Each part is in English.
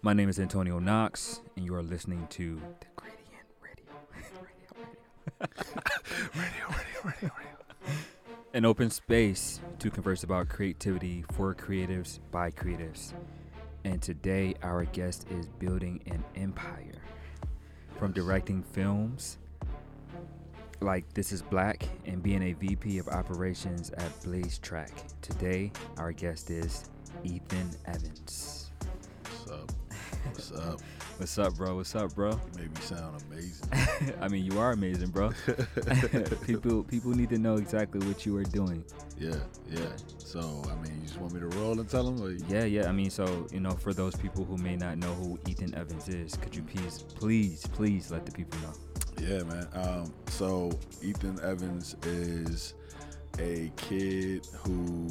My name is Antonio Knox, and you are listening to the Gradient Radio. radio, radio, radio, radio. An open space to converse about creativity for creatives by creatives. And today, our guest is building an empire from directing films like This Is Black and being a VP of operations at Blazetrak. Today, our guest is Ethan Evans. What's up? What's up? Bro? What's up, bro? You make me sound amazing. I mean, you are amazing, bro. people people need to know exactly what you are doing. Yeah, yeah. So, I mean, you just want me to roll and tell them? Or you- Yeah, yeah. I mean, so you know, for those people who may not know who Ethan Evans is, could you please, please, please let the people know? Yeah, man. Um, so Ethan Evans is a kid who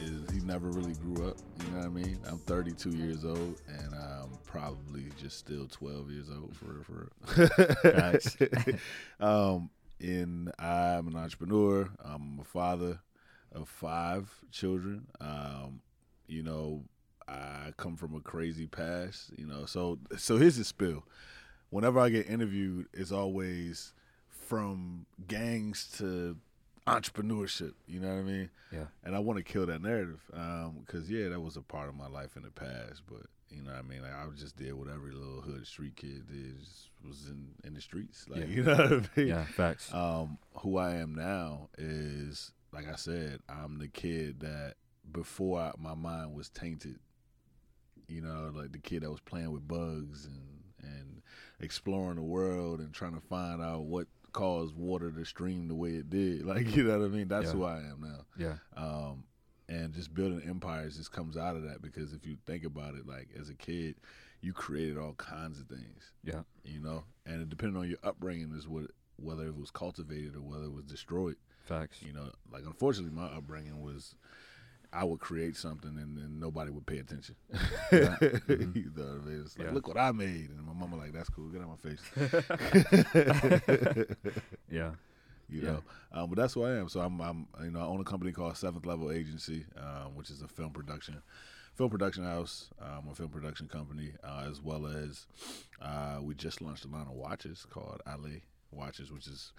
is he never really grew up. You know what I mean? I'm 32 years old, and I'm probably just still 12 years old for real, for real. Um, and I'm an entrepreneur. I'm a father of five children. Um, you know, I come from a crazy past. You know, so so here's the spill. Whenever I get interviewed, it's always from gangs to entrepreneurship. You know what I mean? Yeah. And I want to kill that narrative because yeah, that was a part of my life in the past. But you know what I mean? Like I just did what every little hood street kid did. Was in in the streets. Like Yeah. you know what I mean? Yeah, facts. Um, who I am now is like I said, I'm the kid that before I, my mind was tainted. You know, like the kid that was playing with bugs and and exploring the world and trying to find out what caused water to stream the way it did. Like you know what I mean? That's Yeah. who I am now. Yeah, Um, and just building empires just comes out of that because if you think about it, like as a kid, you created all kinds of things yeah, you know, and it depending on your upbringing is what whether it was cultivated or whether it was destroyed. facts. You know, like unfortunately, my upbringing was I would create something and then nobody would pay attention. Yeah. Mhm. you know what I mean? It's like, Yeah. look what I made, and my mama like, that's cool, get out of my face. Yeah, you Yeah. know, um, but that's who I am. So I'm, I'm, you know, I own a company called Seventh Level Agency, um, which is a film production, film production house, um, a film production company, uh, as well as uh, we just launched a line of watches called Allez Watches, which is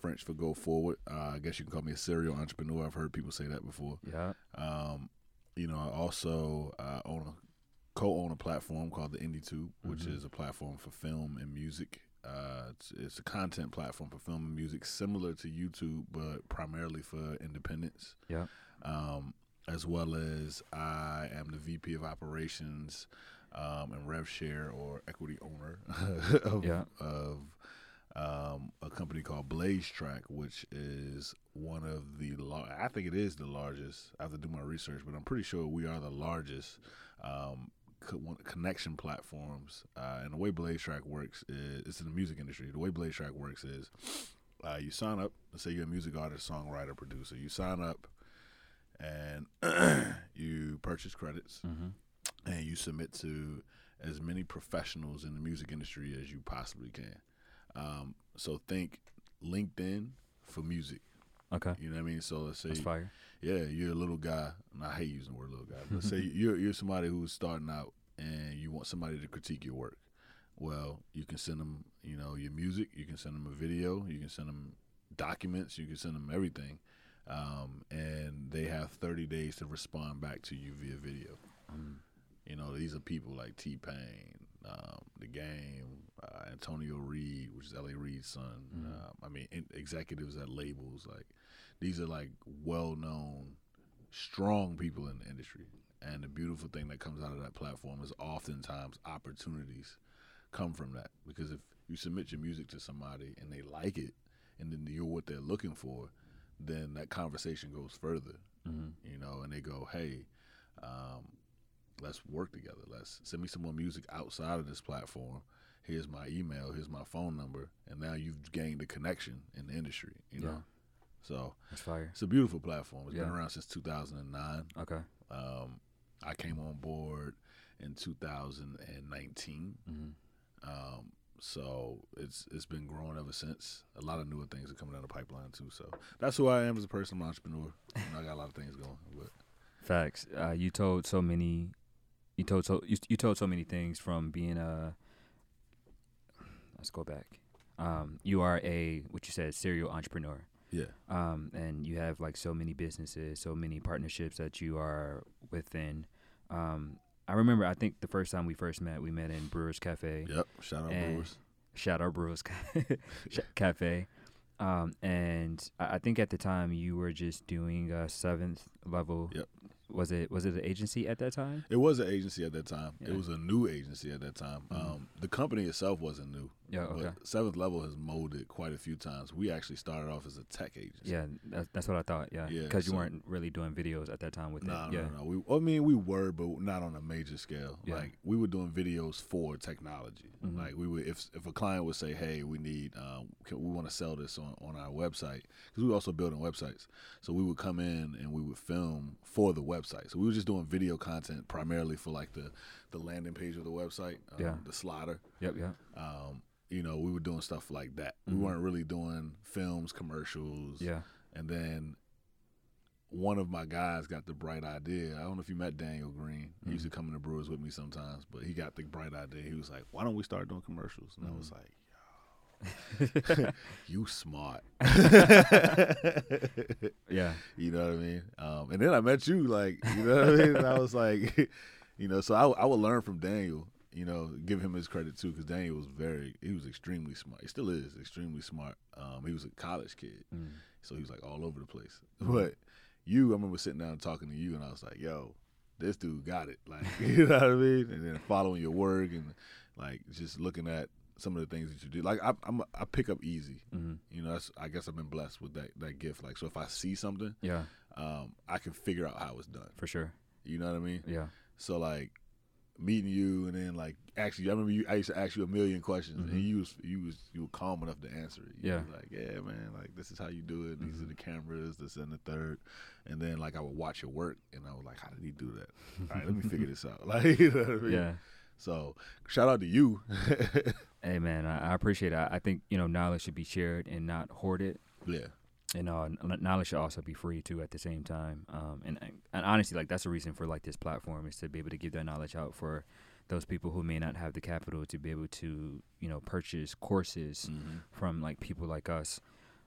French for go forward. Uh, I guess you can call me a serial entrepreneur. I've heard people say that before. yeah, Um, you know, I also uh, own a co-own a platform called the Indie Tube, which Mhm. is a platform for film and music. Uh, it's, it's a content platform for film and music, similar to YouTube, but primarily for independents. yeah. Um, as well as I am the VP of operations um, and rev share or equity owner of, Yeah. of um, a company called Blazetrak, which is one of the lar- I think it is the largest. I have to do my research, but I'm pretty sure we are the largest um, co- connection platforms. Uh, and the way Blazetrak works is it's in the music industry. The way Blazetrak works is uh, you sign up. Let's say you're a music artist, songwriter, producer. You sign up and you purchase credits Mm-hmm. and you submit to as many professionals in the music industry as you possibly can. Um, so think LinkedIn for music. Okay, You know what I mean? So let's say, yeah, you're a little guy. And I hate using the word little guy. But let's say you're you're somebody who's starting out and you want somebody to critique your work. Well, you can send them, you know, your music. You can send them a video. You can send them documents. You can send them everything, um, and they have 30 days to respond back to you via video. Mm. You know, these are people like T Pain, um, The Game, uh, Antonio Reid, which is L.A. Reid's son. Mhm. Um, I mean, in- executives at labels. Like, these are like well known, strong people in the industry. And the beautiful thing that comes out of that platform is oftentimes opportunities come from that. Because if you submit your music to somebody and they like it, and then you're what they're looking for, then that conversation goes further Mm-hmm. you know, and they go, hey, um, let's work together. Let's send me some more music outside of this platform. Here's my email. Here's my phone number, and now you've gained a connection in the industry. You Yeah. know, so That's fire. it's a beautiful platform. It's been around since 2009. Okay. Um, I came on board in 2019. Mm-hmm. Um, so it's it's been growing ever since. A lot of newer things are coming down the pipeline too. So that's who I am as a person. I'm an entrepreneur. You know, I got a lot of things going. But Facts. Uh, you told so many you told so you, you told so many things from being a. Let's go back. Um, you are a what you said serial entrepreneur. Yeah. Um, and you have like so many businesses, so many partnerships that you are within. Um, I remember, I think the first time we first met, we met in Brewers Cafe. Yep. Shout out Brewers. Shout out Brewers Cafe. Um, and I I think at the time you were just doing a seventh level. Yep. Was it was it an agency at that time? It was an agency at that time. Yeah. It was a new agency at that time. Mhm. Um, the company itself wasn't new. Yeah. Okay. But Seventh Level has molded quite a few times. We actually started off as a tech agency. Yeah, that's, that's what I thought. Yeah, Yeah, because you so- weren't really doing videos at that time with No, it. no, Yeah, no. We, I mean, we were, but not on a major scale. Yeah. Like we were doing videos for technology. Mhm. Like we would, if if a client would say, "Hey, we need, um, can, we want to sell this on on our website," because we were also building websites, so we would come in and we would film for the website. So we were just doing video content primarily for like the the landing page of the website, um, Yeah. the slider. Yep. Yep. Um, you know, we were doing stuff like that. Mhm. We weren't really doing films, commercials, Yeah. and then one of my guys got the bright idea. I don't know if you met Daniel Green. He used to come in the Brewers with me sometimes, but he got the bright idea. He was like, "Why don't we start doing commercials?" And I was like, "Yo, you smart." Yeah. you know what I mean? Um, and then I met you, like, you know what I mean? And I was like, you know, so I, I would learn from Daniel. You know, give him his credit too, because Daniel was very, he was extremely smart. He still is extremely smart. Um, he was a college kid. Mm. So he was like all over the place. But you, I remember sitting down and talking to you, and I was like, "Yo, this dude got it." Like, you know what I mean? And then following your work and like just looking at some of the things that you do. Like I, I'm, I pick up easy. hmm You know, that's I guess I've been blessed with that that gift. Like, so if I see something, Yeah. um, I can figure out how it's done. For sure. You know what I mean? Yeah. So like meeting you and then like actually I remember you I used to ask you a million questions Mhm. and you was you was you were calm enough to answer it. You Yeah. like, Yeah, man, like this is how you do it, these are Mhm. the cameras, this and the third. And then like I would watch your work and I was like, How did he do that? All right, let me figure this out. Like you know what I mean? Yeah. So shout out to you. Hey man, I, I appreciate it. I, I think you know knowledge should be shared and not hoarded. yeah. And uh, knowledge should also be free too at the same time. Um, and and honestly, like that's the reason for like this platform is to be able to give that knowledge out for those people who may not have the capital to be able to you know purchase courses Mhm. from like people like us.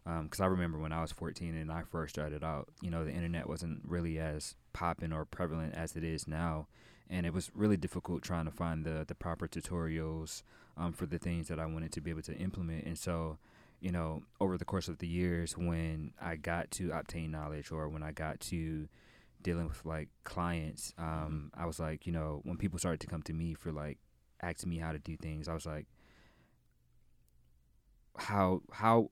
Because I remember when I was 14 and I first started out, you know, the internet wasn't really as popping or prevalent as it is now, and it was really difficult trying to find the the proper tutorials um, for the things that I wanted to be able to implement. And so, you know, over the course of the years, when I got to obtain knowledge or when I got to dealing with like clients, um, I was like, you know, when people started to come to me for like asking me how to do things, I was like, how how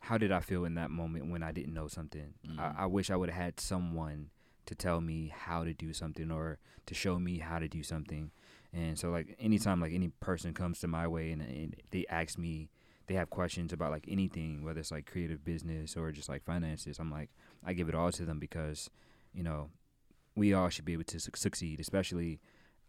how did I feel in that moment when I didn't know something? Mhm. I, I wish I would have had someone to tell me how to do something or to show me how to do something. And so like anytime like any person comes to my way and, and they ask me they have questions about like anything, whether it's like creative business or just like finances, I'm like I give it all to them because, you know, we all should be able to su- succeed, especially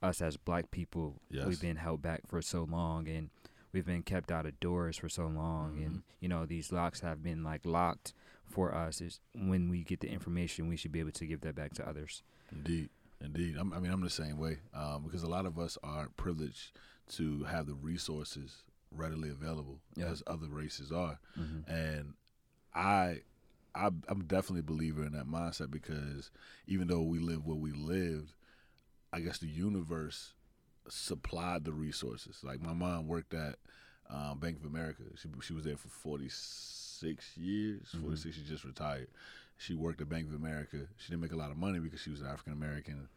us as black people. Yes. We've been held back for so long and we've been kept out of doors for so long Mhm. and you know these locks have been like locked for us is when we get the information we should be able to give that back to others Indeed, indeed. I'm, I mean, I'm the same way um, because a lot of us aren't privileged to have the resources readily available Yeah. as other races are, mm-hmm. and I, I, I'm definitely a believer in that mindset because even though we live where we lived, I guess the universe supplied the resources. Like my mom worked at um, Bank of America. She she was there for 46 years. Mhm. 46. She just retired. She worked at Bank of America. She didn't make a lot of money because she was an African American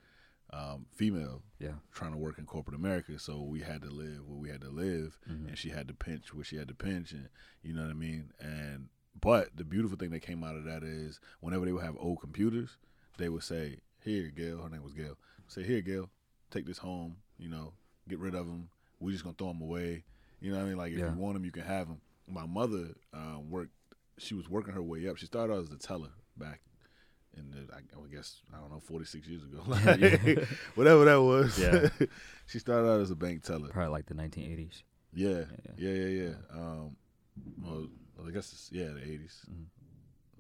um, female yeah trying to work in corporate America. So we had to live where we had to live, Mhm. and she had to pinch where she had to pinch, and you know what I mean. And but the beautiful thing that came out of that is whenever they would have old computers, they would say, "Here, Gail." Her name was Gail. Say, "Here, Gail, take this home. You know, get rid of them. We're just gonna throw them away." You know what I mean? Like if Yeah. you want them, you can have them. My mother um, worked. She was working her way up. She started out as a teller back in the, I, I guess I don't know, forty six years ago, Like, whatever that was. Yeah. she started out as a bank teller. probably like the 1980s Yeah, Yeah. yeah, yeah, yeah. Um, well, I guess it's, yeah, the eighties Mhm.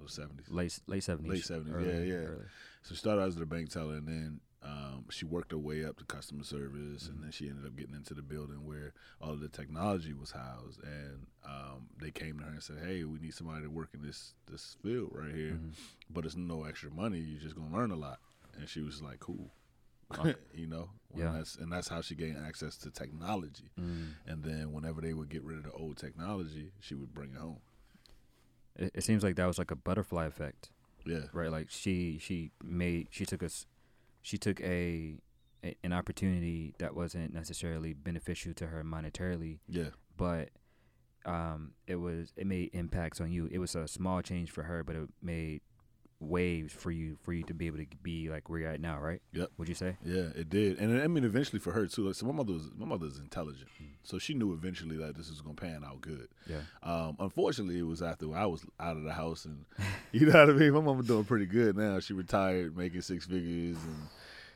or seventies. late late 70s Late 70s, early- yeah, yeah. early. So she started out as a bank teller, and then um, she worked her way up to customer service, and then she ended up getting into the building where all of the technology was housed. And um, they came to her and said, "Hey, we need somebody to work in this this field right here, Mhm. but it's no extra money. You're just gonna learn a lot." And she was like, "Cool." You know, Yeah. and that's and that's how she gained access to technology. Mm. And then whenever they would get rid of the old technology, she would bring it home. It, it seems like that was like a butterfly effect, Yeah, right? Like she she made she took us she took a, a an opportunity that wasn't necessarily beneficial to her monetarily, yeah, but um it was it made impacts on you. It was a small change for her, but it made waves for you for you to be able to be like where you're at now, right? Yep. Would you say? yeah. It did, and I mean, eventually for her too. Like, so my mother was my mother's intelligent, so she knew eventually that this was gonna pan out good. Yeah. Um, unfortunately, it was after I was out of the house, and you know what I mean. My mama doing pretty good now. She retired, making six figures, and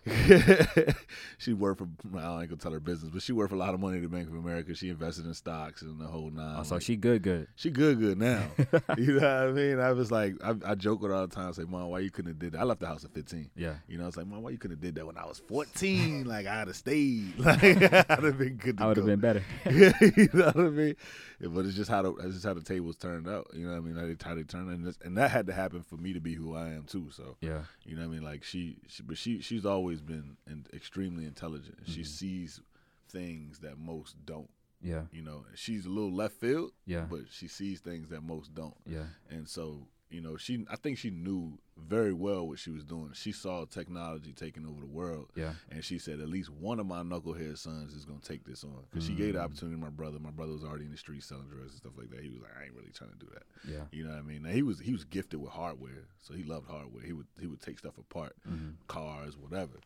she worked for I ain't gonna tell her business, but she worked for a lot of money at the Bank of America. She invested in stocks and the whole nine. Oh, so Like, she good, good. she good, good now. you know what I mean? I was like, I, I joke with her all the time. Say, Mom, why you couldn't have did that? I left the house at 15. Yeah. You know, it's like, Mom, why you couldn't have did that when I was 14? like, I'd have stayed. Like, I'd have been good to I would have been better. you know what I mean? Yeah, but it's just how the it's just how the tables turned out. You know what I mean? How they, how they turned, and, and that had to happen for me to be who I am too. So yeah. you know what I mean? Like she, she but she she's always been in, extremely intelligent. She Mhm. sees things that most don't. Yeah. You know, she's a little left field, Yeah. but she sees things that most don't. Yeah. And so, you know, she I think she knew very well what she was doing. She saw technology taking over the world, Yeah. and she said at least one of my knucklehead sons is going to take this on because she gave the Mm. opportunity to my brother. My brother was already in the streets selling drugs and stuff like that. He was like, I ain't really trying to do that. Yeah. You know what I mean? Now, he was he was gifted with hardware, so he loved hardware. He would he would take stuff apart, hmm cars, whatever.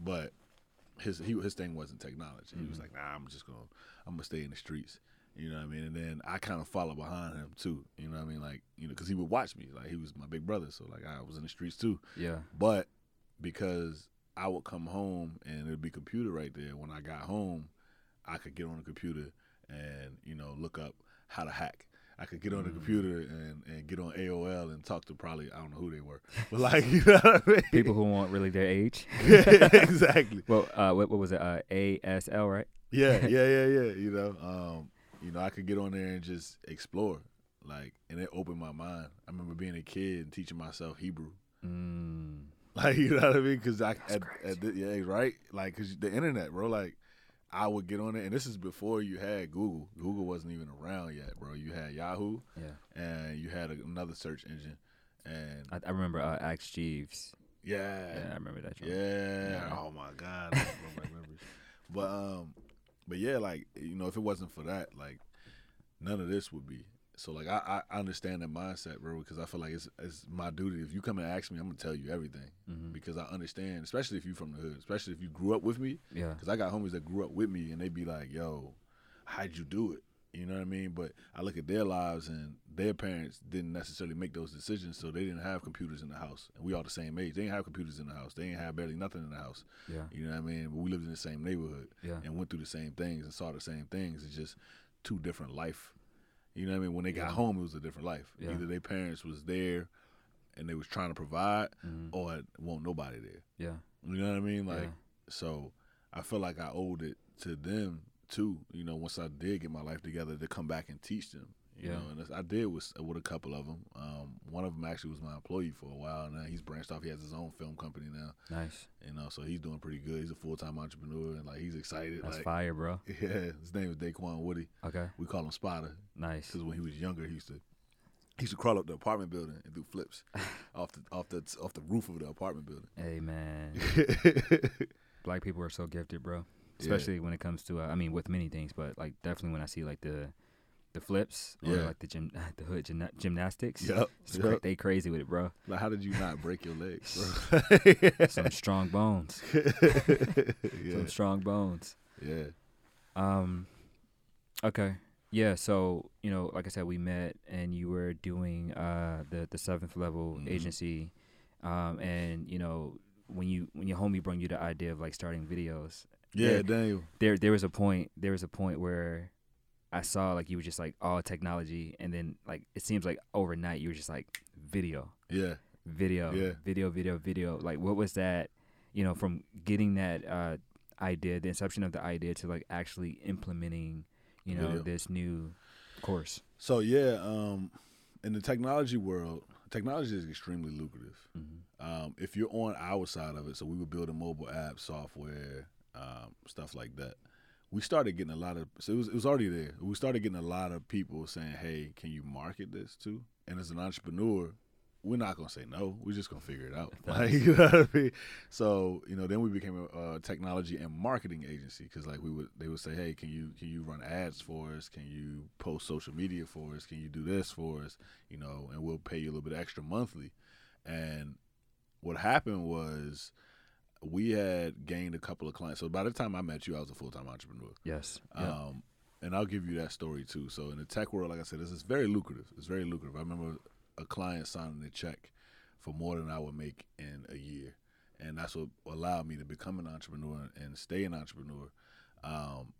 But his he, his thing wasn't technology. He was Mhm. like, Nah, I'm just gonna I'm gonna stay in the streets. You know what I mean? And then I kind of followed behind him too. You know what I mean? Like you know, because he would watch me. Like he was my big brother, so like I was in the streets too. Yeah. But because I would come home and there'd be computer right there. When I got home, I could get on the computer and you know look up how to hack. I could get on the Mm. computer and, and get on AOL and talk to probably I don't know who they were, but like you know what I mean? People who weren't really their age. exactly. Well, uh, what, what was it? Uh, ASL, right? Yeah, yeah, yeah, yeah. You know, um, you know, I could get on there and just explore, like, and it opened my mind. I remember being a kid and teaching myself Hebrew. Mm. Like you know what I mean? Because I That's at, crazy. at the, yeah right like because the internet, bro. Like I would get on it, and this is before you had Google. Google wasn't even around yet, bro. You had Yahoo, Yeah. and you had another search engine, and I, I remember uh, Ask Jeeves. yeah, Yeah, I remember that. joint. yeah. Yeah. Oh my god, I remember memories. But um, but yeah, like you know, if it wasn't for that, like none of this would be. So like I, I understand that mindset, bro, because I feel like it's it's my duty. If you come and ask me, I'm gonna tell you everything Mhm. because I understand, especially if you from the hood, especially if you grew up with me. Yeah. Because I got homies that grew up with me and they be like, "Yo, how'd you do it?" You know what I mean? But I look at their lives and their parents didn't necessarily make those decisions, so they didn't have computers in the house. And we all the same age. They didn't have computers in the house. They didn't have barely nothing in the house. Yeah. You know what I mean? But we lived in the same neighborhood Yeah. and went through the same things and saw the same things. It's just two different life. You know what I mean? When they got Yeah. home, it was a different life. Yeah. Either their parents was there and they was trying to provide, Mhm. or it won't nobody there. Yeah. You know what I mean? Like, so I feel like I owed it to them too. You know, once I did get my life together, to come back and teach them. You Yeah. know, and I did with with a couple of them. Um, one of them actually was my employee for a while. Now he's branched off. He has his own film company now. Nice. You know, so he's doing pretty good. He's a full time entrepreneur, and like he's excited. That's like, fire, bro. yeah, his name is Daquan Woody. Okay. We call him Spotter Nice. because when he was younger, he used to he used to crawl up the apartment building and do flips off the off the off the roof of the apartment building. Hey man, black people are so gifted, bro. Especially when it comes to, uh, I mean, with many things, but like definitely when I see like the, the flips or Yeah. like the gym, the hood gymna- gymnastics. Yep. Yep. they crazy with it, bro. Like, how did you not break your legs, bro? Some strong bones. yeah, Some strong bones. yeah, Um, okay, yeah. So you know, like I said, we met, and you were doing uh the the seventh level Mhm. agency, um, and you know when you when your homie brought you the idea of like starting videos, yeah. Yeah. Daniel, there there was a point there was a point where I saw like you were just like all technology, and then like it seems like overnight you were just like video, yeah. video, Yeah. video, video, video. Like what was that? you know, from getting that uh, idea, the inception of the idea, to like actually implementing, you know, Video. this new course? So yeah, um, in the technology world, technology is extremely lucrative. Mm-hmm. Um, if you're on our side of it, so we were building mobile apps, software, um, stuff like that. We started getting a lot of. So it was it was already there. We started getting a lot of people saying, "Hey, can you market this too?" And as an entrepreneur, we're not gonna say no. We're just gonna figure it out. Like you know what I mean? So you know, then we became a, a technology and marketing agency because like we would, they would say, "Hey, can you can you run ads for us? Can you post social media for us? Can you do this for us? You know, and we'll pay you a little bit extra monthly." And what happened was we had gained a couple of clients. So by the time I met you, I was a full time entrepreneur. Yes. Yeah. Um, and I'll give you that story too. So in the tech world, like I said, this is very lucrative. It's very lucrative. I remember a client signing a check for more than I would make in a year, and that's what allowed me to become an entrepreneur and stay an entrepreneur. Um,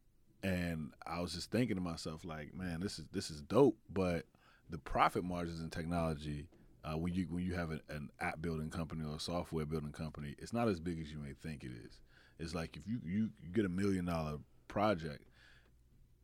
and I was just thinking to myself, like, man, this is this is dope, but the profit margins in technology. Uh, when you when you have an, an app building company or a software building company, it's not as big as you may think it is. It's like if you, you get a million dollar project,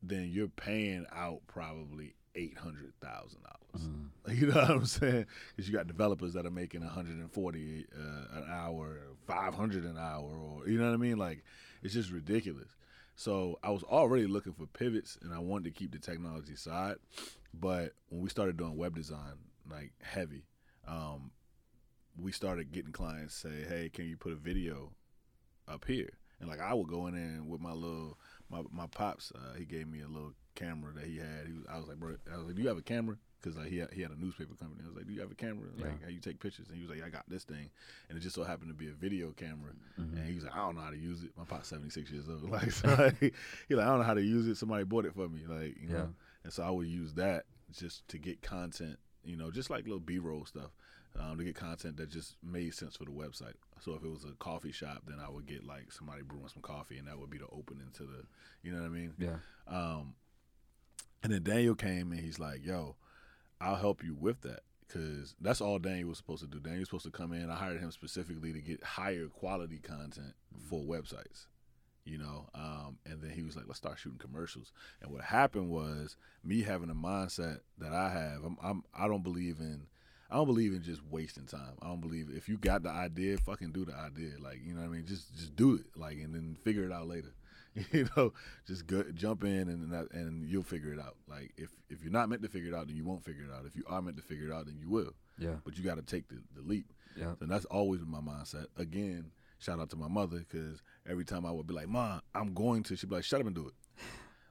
then you're paying out probably eight hundred thousand dollars. Mhm. You know what I'm saying? Because you got developers that are making 140 uh, an hour, 500 an hour, or you know what I mean? Like it's just ridiculous. So I was already looking for pivots, and I wanted to keep the technology side. But when we started doing web design, like heavy, um, we started getting clients say, "Hey, can you put a video up here?" And like I would go in there with my little my my pops. Uh, he gave me a little camera that he had. He was, I was like, "Bro," I was like, "Do you have a camera?" Because like he had, he had a newspaper company. I was like, "Do you have a camera? Like, Yeah. how you take pictures?" And he was like, "I got this thing," and it just so happened to be a video camera. Mhm. And he was like, "I don't know how to use it." My pop's seventy six years old. Like, so like, he like, "I don't know how to use it." Somebody bought it for me. Like, you Yeah. know. And so I would use that just to get content, you know, just like little B roll stuff, um, to get content that just made sense for the website. So if it was a coffee shop, then I would get like somebody brewing some coffee, and that would be the opening to the, you know what I mean? Yeah. Um, and then Daniel came and he's like, "Yo, I'll help you with that." Cause that's all Daniel was supposed to do. Daniel was supposed to come in. I hired him specifically to get higher quality content for websites, you know. Um, and then he was like, "Let's start shooting commercials." And what happened was me having a mindset that I have. I'm, I'm I don't believe in I don't believe in just wasting time. I don't believe if you got the idea, fucking do the idea. Like you know what I mean. Just just do it. Like and then figure it out later. You know, just go, jump in and and you'll figure it out. Like if if you're not meant to figure it out, then you won't figure it out. If you are meant to figure it out, then you will. Yeah. But you got to take the, the leap. Yeah. And that's always my mindset. Again, shout out to my mother because every time I would be like, "Mom, I'm going to," she'd be like, "Shut up and do it."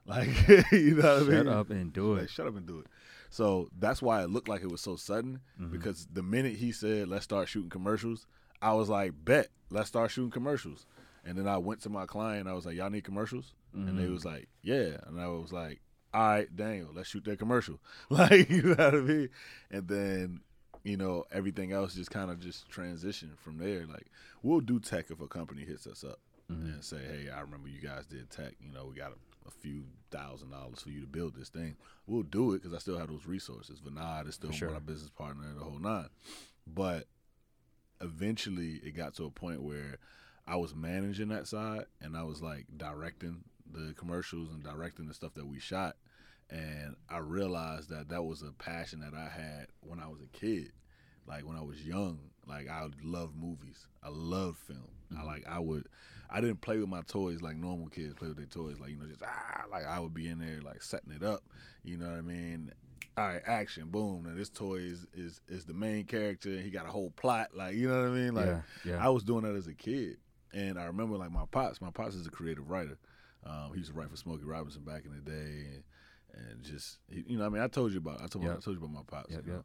Like you know what I mean? Shut up and do Like, it. shut up and do it. So that's why it looked like it was so sudden Mhm. because the minute he said, let's start shooting commercials, I was like, bet, let's start shooting commercials. And then I went to my client, I was like, y'all need commercials? And they Mhm. was like, yeah. And I was like, all right, Daniel, let's shoot that commercial. Like, you know what I mean? And then, you know, everything else just kind of just transitioned from there. Like, we'll do tech if a company hits us up Mhm. and say, "Hey, I remember you guys did tech. You know, we got a, a few thousand dollars for you to build this thing. We'll do it because I still have those resources. Vinod is still sure. my business partner, the whole nine. But eventually, it got to a point where I was managing that side, and I was like directing the commercials and directing the stuff that we shot. And I realized that that was a passion that I had when I was a kid. Like when I was young, like I loved movies. I loved film. I Mhm. like I would I didn't play with my toys like normal kids play with their toys. Like, you know, just ah like I would be in there like setting it up. You know what I mean? All right, action, boom. Now this toy is is is the main character he got a whole plot. Like, you know what I mean? Like yeah. Yeah. I was doing that as a kid, and I remember like my pops. My pops is a creative writer. Um, he used to write for Smokey Robinson back in the day, and, and just you know, I mean, I told you about I told, Yep. I told you about my pops. Yep, you know?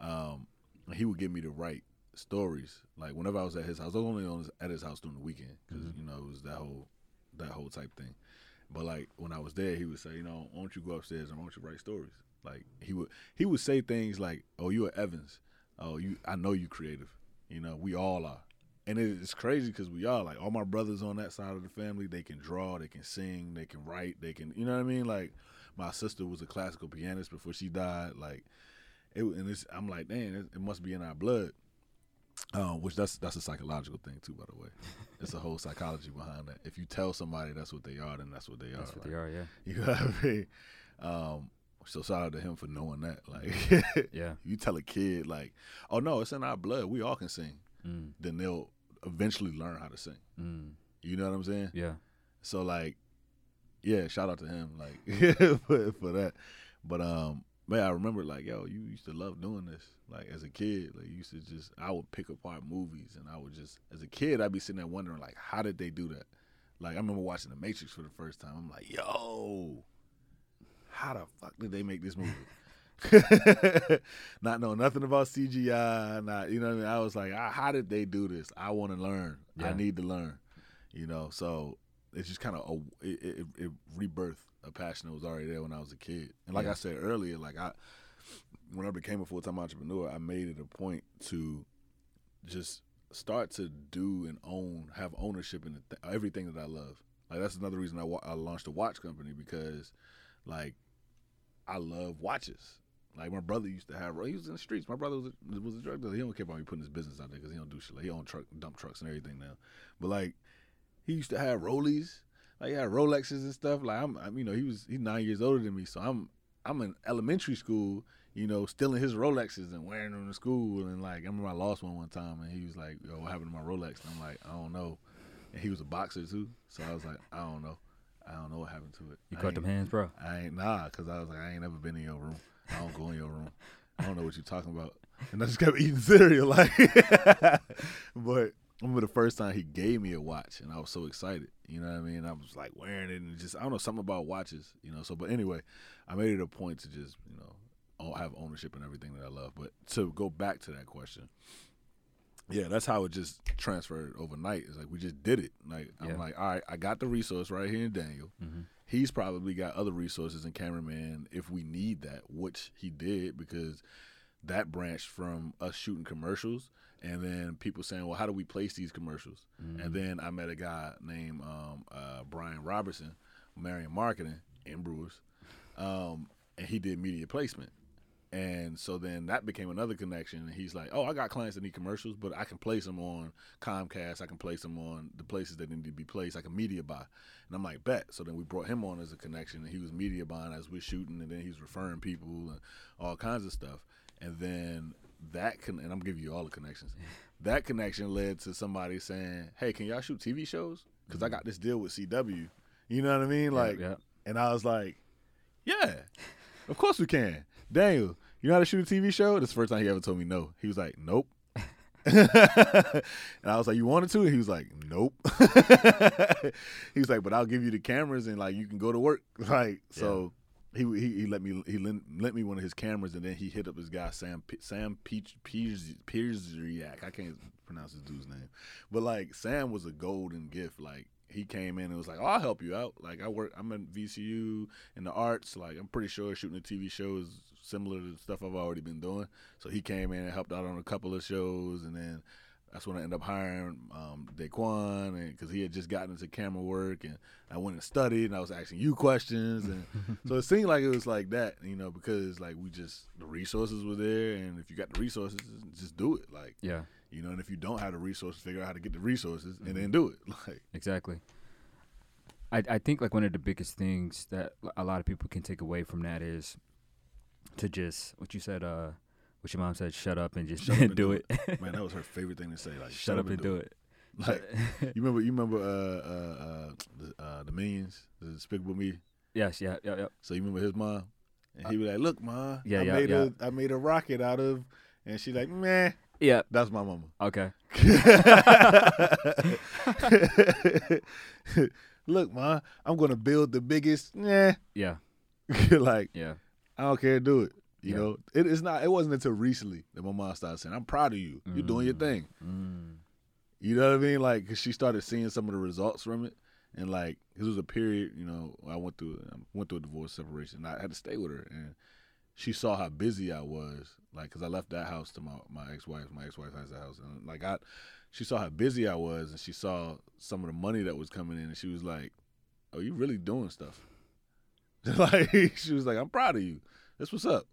Um, he would get me to write stories. Like whenever I was at his house, I was only on his, at his house during the weekend because Mhm. you know it was that whole that whole type thing. But like when I was there, he would say, you know, why don't you go upstairs and why don't you write stories? Like he would he would say things like, "Oh, you are Evans. Oh, you I know you're creative. You know, we all are." And it's crazy because we are like all my brothers on that side of the family. They can draw, they can sing, they can write, they can, you know what I mean? Like my sister was a classical pianist before she died. Like it, and it's, I'm like, damn, it, it must be in our blood. Um, which that's that's a psychological thing too, by the way. It's a whole psychology behind that. If you tell somebody that's what they are, then that's what they That's are. what Like, they are. Yeah. You know what I mean? Um, so shout out to him for knowing that. Like, Yeah. you tell a kid like, "Oh no, it's in our blood. We all can sing." Mm. Then they'll eventually learn how to sing. Mm. You know what I'm saying? Yeah. So like, yeah, shout out to him like for, for that. But um, man, I remember like, yo, you used to love doing this. Like as a kid, like you used to just, I would pick apart movies, and I would just, as a kid, I'd be sitting there wondering like, how did they do that? Like I remember watching The Matrix for the first time. I'm like, yo, how the fuck did they make this movie? not knowing nothing about CGI, not you know what I mean. I was like, ah, how did they do this? I want to learn. I need to learn. You know, so it's just kind of it, it, it rebirthed a passion that was already there when I was a kid. And like Yeah. I said earlier, like I when I became a full time entrepreneur, I made it a point to just start to do and own, have ownership in the th- everything that I love. Like that's another reason I, wa- I launched a watch company because, like, I love watches. Like my brother used to have, he was in the streets. My brother was a, was a drug dealer. He don't care about me putting his business out there because he don't do shit. Like he own truck, dump trucks and everything now. But like, he used to have Rollies, like he had Rolexes and stuff. Like I'm, I'm, you know, he was he's nine years older than me, so I'm I'm in elementary school, you know, stealing his Rolexes and wearing them to school. And like, I remember I lost one one time, and he was like, "Yo, what happened to my Rolex?" And I'm like, "I don't know." And he was a boxer too, so I was like, "I don't know, I don't know what happened to it." You I caught them hands, bro. I ain't nah, cause I was like, I ain't never been in your room. I don't go in your room. I don't know what you're talking about. And I just kept eating cereal, like. but I remember the first time he gave me a watch, and I was so excited. You know what I mean? I was like wearing it, and just I don't know something about watches, you know. So, but anyway, I made it a point to just you know have ownership in everything that I love. But to go back to that question. Yeah, that's how it just transferred overnight. It's like we just did it. Like Yeah. I'm like, all right, I got the resource right here in Daniel Mm-hmm. he's probably got other resources in cameraman if we need that, which he did because that branched from us shooting commercials and then people saying, well, how do we place these commercials? Mm-hmm. And then I met a guy named um, uh, Brian Robertson, Marion Marketing in Brewers, um, and he did media placement. And so then that became another connection. And he's like, "Oh, I got clients that need commercials, but I can place them on Comcast. I can place them on the places that need to be placed. I can media buy." And I'm like, "Bet." So then we brought him on as a connection, and he was media buying as we're shooting, and then he's referring people and all kinds of stuff. And then that can, and I'm giving you all the connections. That connection led to somebody saying, "Hey, can y'all shoot TV shows? Because I mm-hmm. got this deal with CW." You know what I mean? Like, yeah. and I was like, "Yeah, of course we can." Daniel, you know how to shoot a TV show? This is the first time he ever told me no. He was like, "Nope." and I was like, "You wanted to?" And he was like, "Nope." he was like, "But I'll give you the cameras and like you can go to work." Like so, he, he he let me he lent, me one of his cameras and then he hit up his guy Sam Sam Piersiak. I can't pronounce his dude's name, but like Sam was a golden gift. Like he came in and was like, "Oh, I'll help you out." Like I work, I'm in VCU in the arts. Like I'm pretty sure shooting a TV show is similar to the stuff I've already been doing. So he came in and helped out on a couple of shows, and then that's when I ended up hiring um, Daquan, and because he had just gotten into camera work, and I went and studied, and I was asking you questions, and so it seemed like it was like that, you know, because like we just the resources were there, and if you got the resources, just do it, like Yeah. you know, and if you don't have the resources, figure out how to get the resources, and then do it, like Exactly. I I think like one of the biggest things that a lot of people can take away from that is to just what you said. Uh, what your mom said. Shut up and just Shut up and do do it. man, that was her favorite thing to say, like Shut, up and do it. Like you remember, you remember uh, uh, uh, the, uh, the Minions, the Despicable Me. yes. Yeah. Yeah. Yeah. So you remember his mom, and he was like, "Look, ma, Yeah, I yeah, made yeah. a I made a rocket out of," and she like, "Meh." Yeah. That's my mama. Okay. Look, ma, I'm gonna build the biggest. Nah, Yeah. like Yeah. I don't care. Do it. You Yeah. know, it is not. It wasn't until recently that my mom started saying, "I'm proud of you. You're doing your Mm. thing." Mm. You know what I mean? Like, 'cause she started seeing some of the results from it, and like, this was a period. You know, I went through. I went through a divorce separation. I had to stay with her, and she saw how busy I was. Like, cause I left that house to my my ex wife. My ex wife has a house, and like I, she saw how busy I was, and she saw some of the money that was coming in, and she was like, "Oh, you really doing stuff?" like she was like, "I'm proud of you. That's what's up."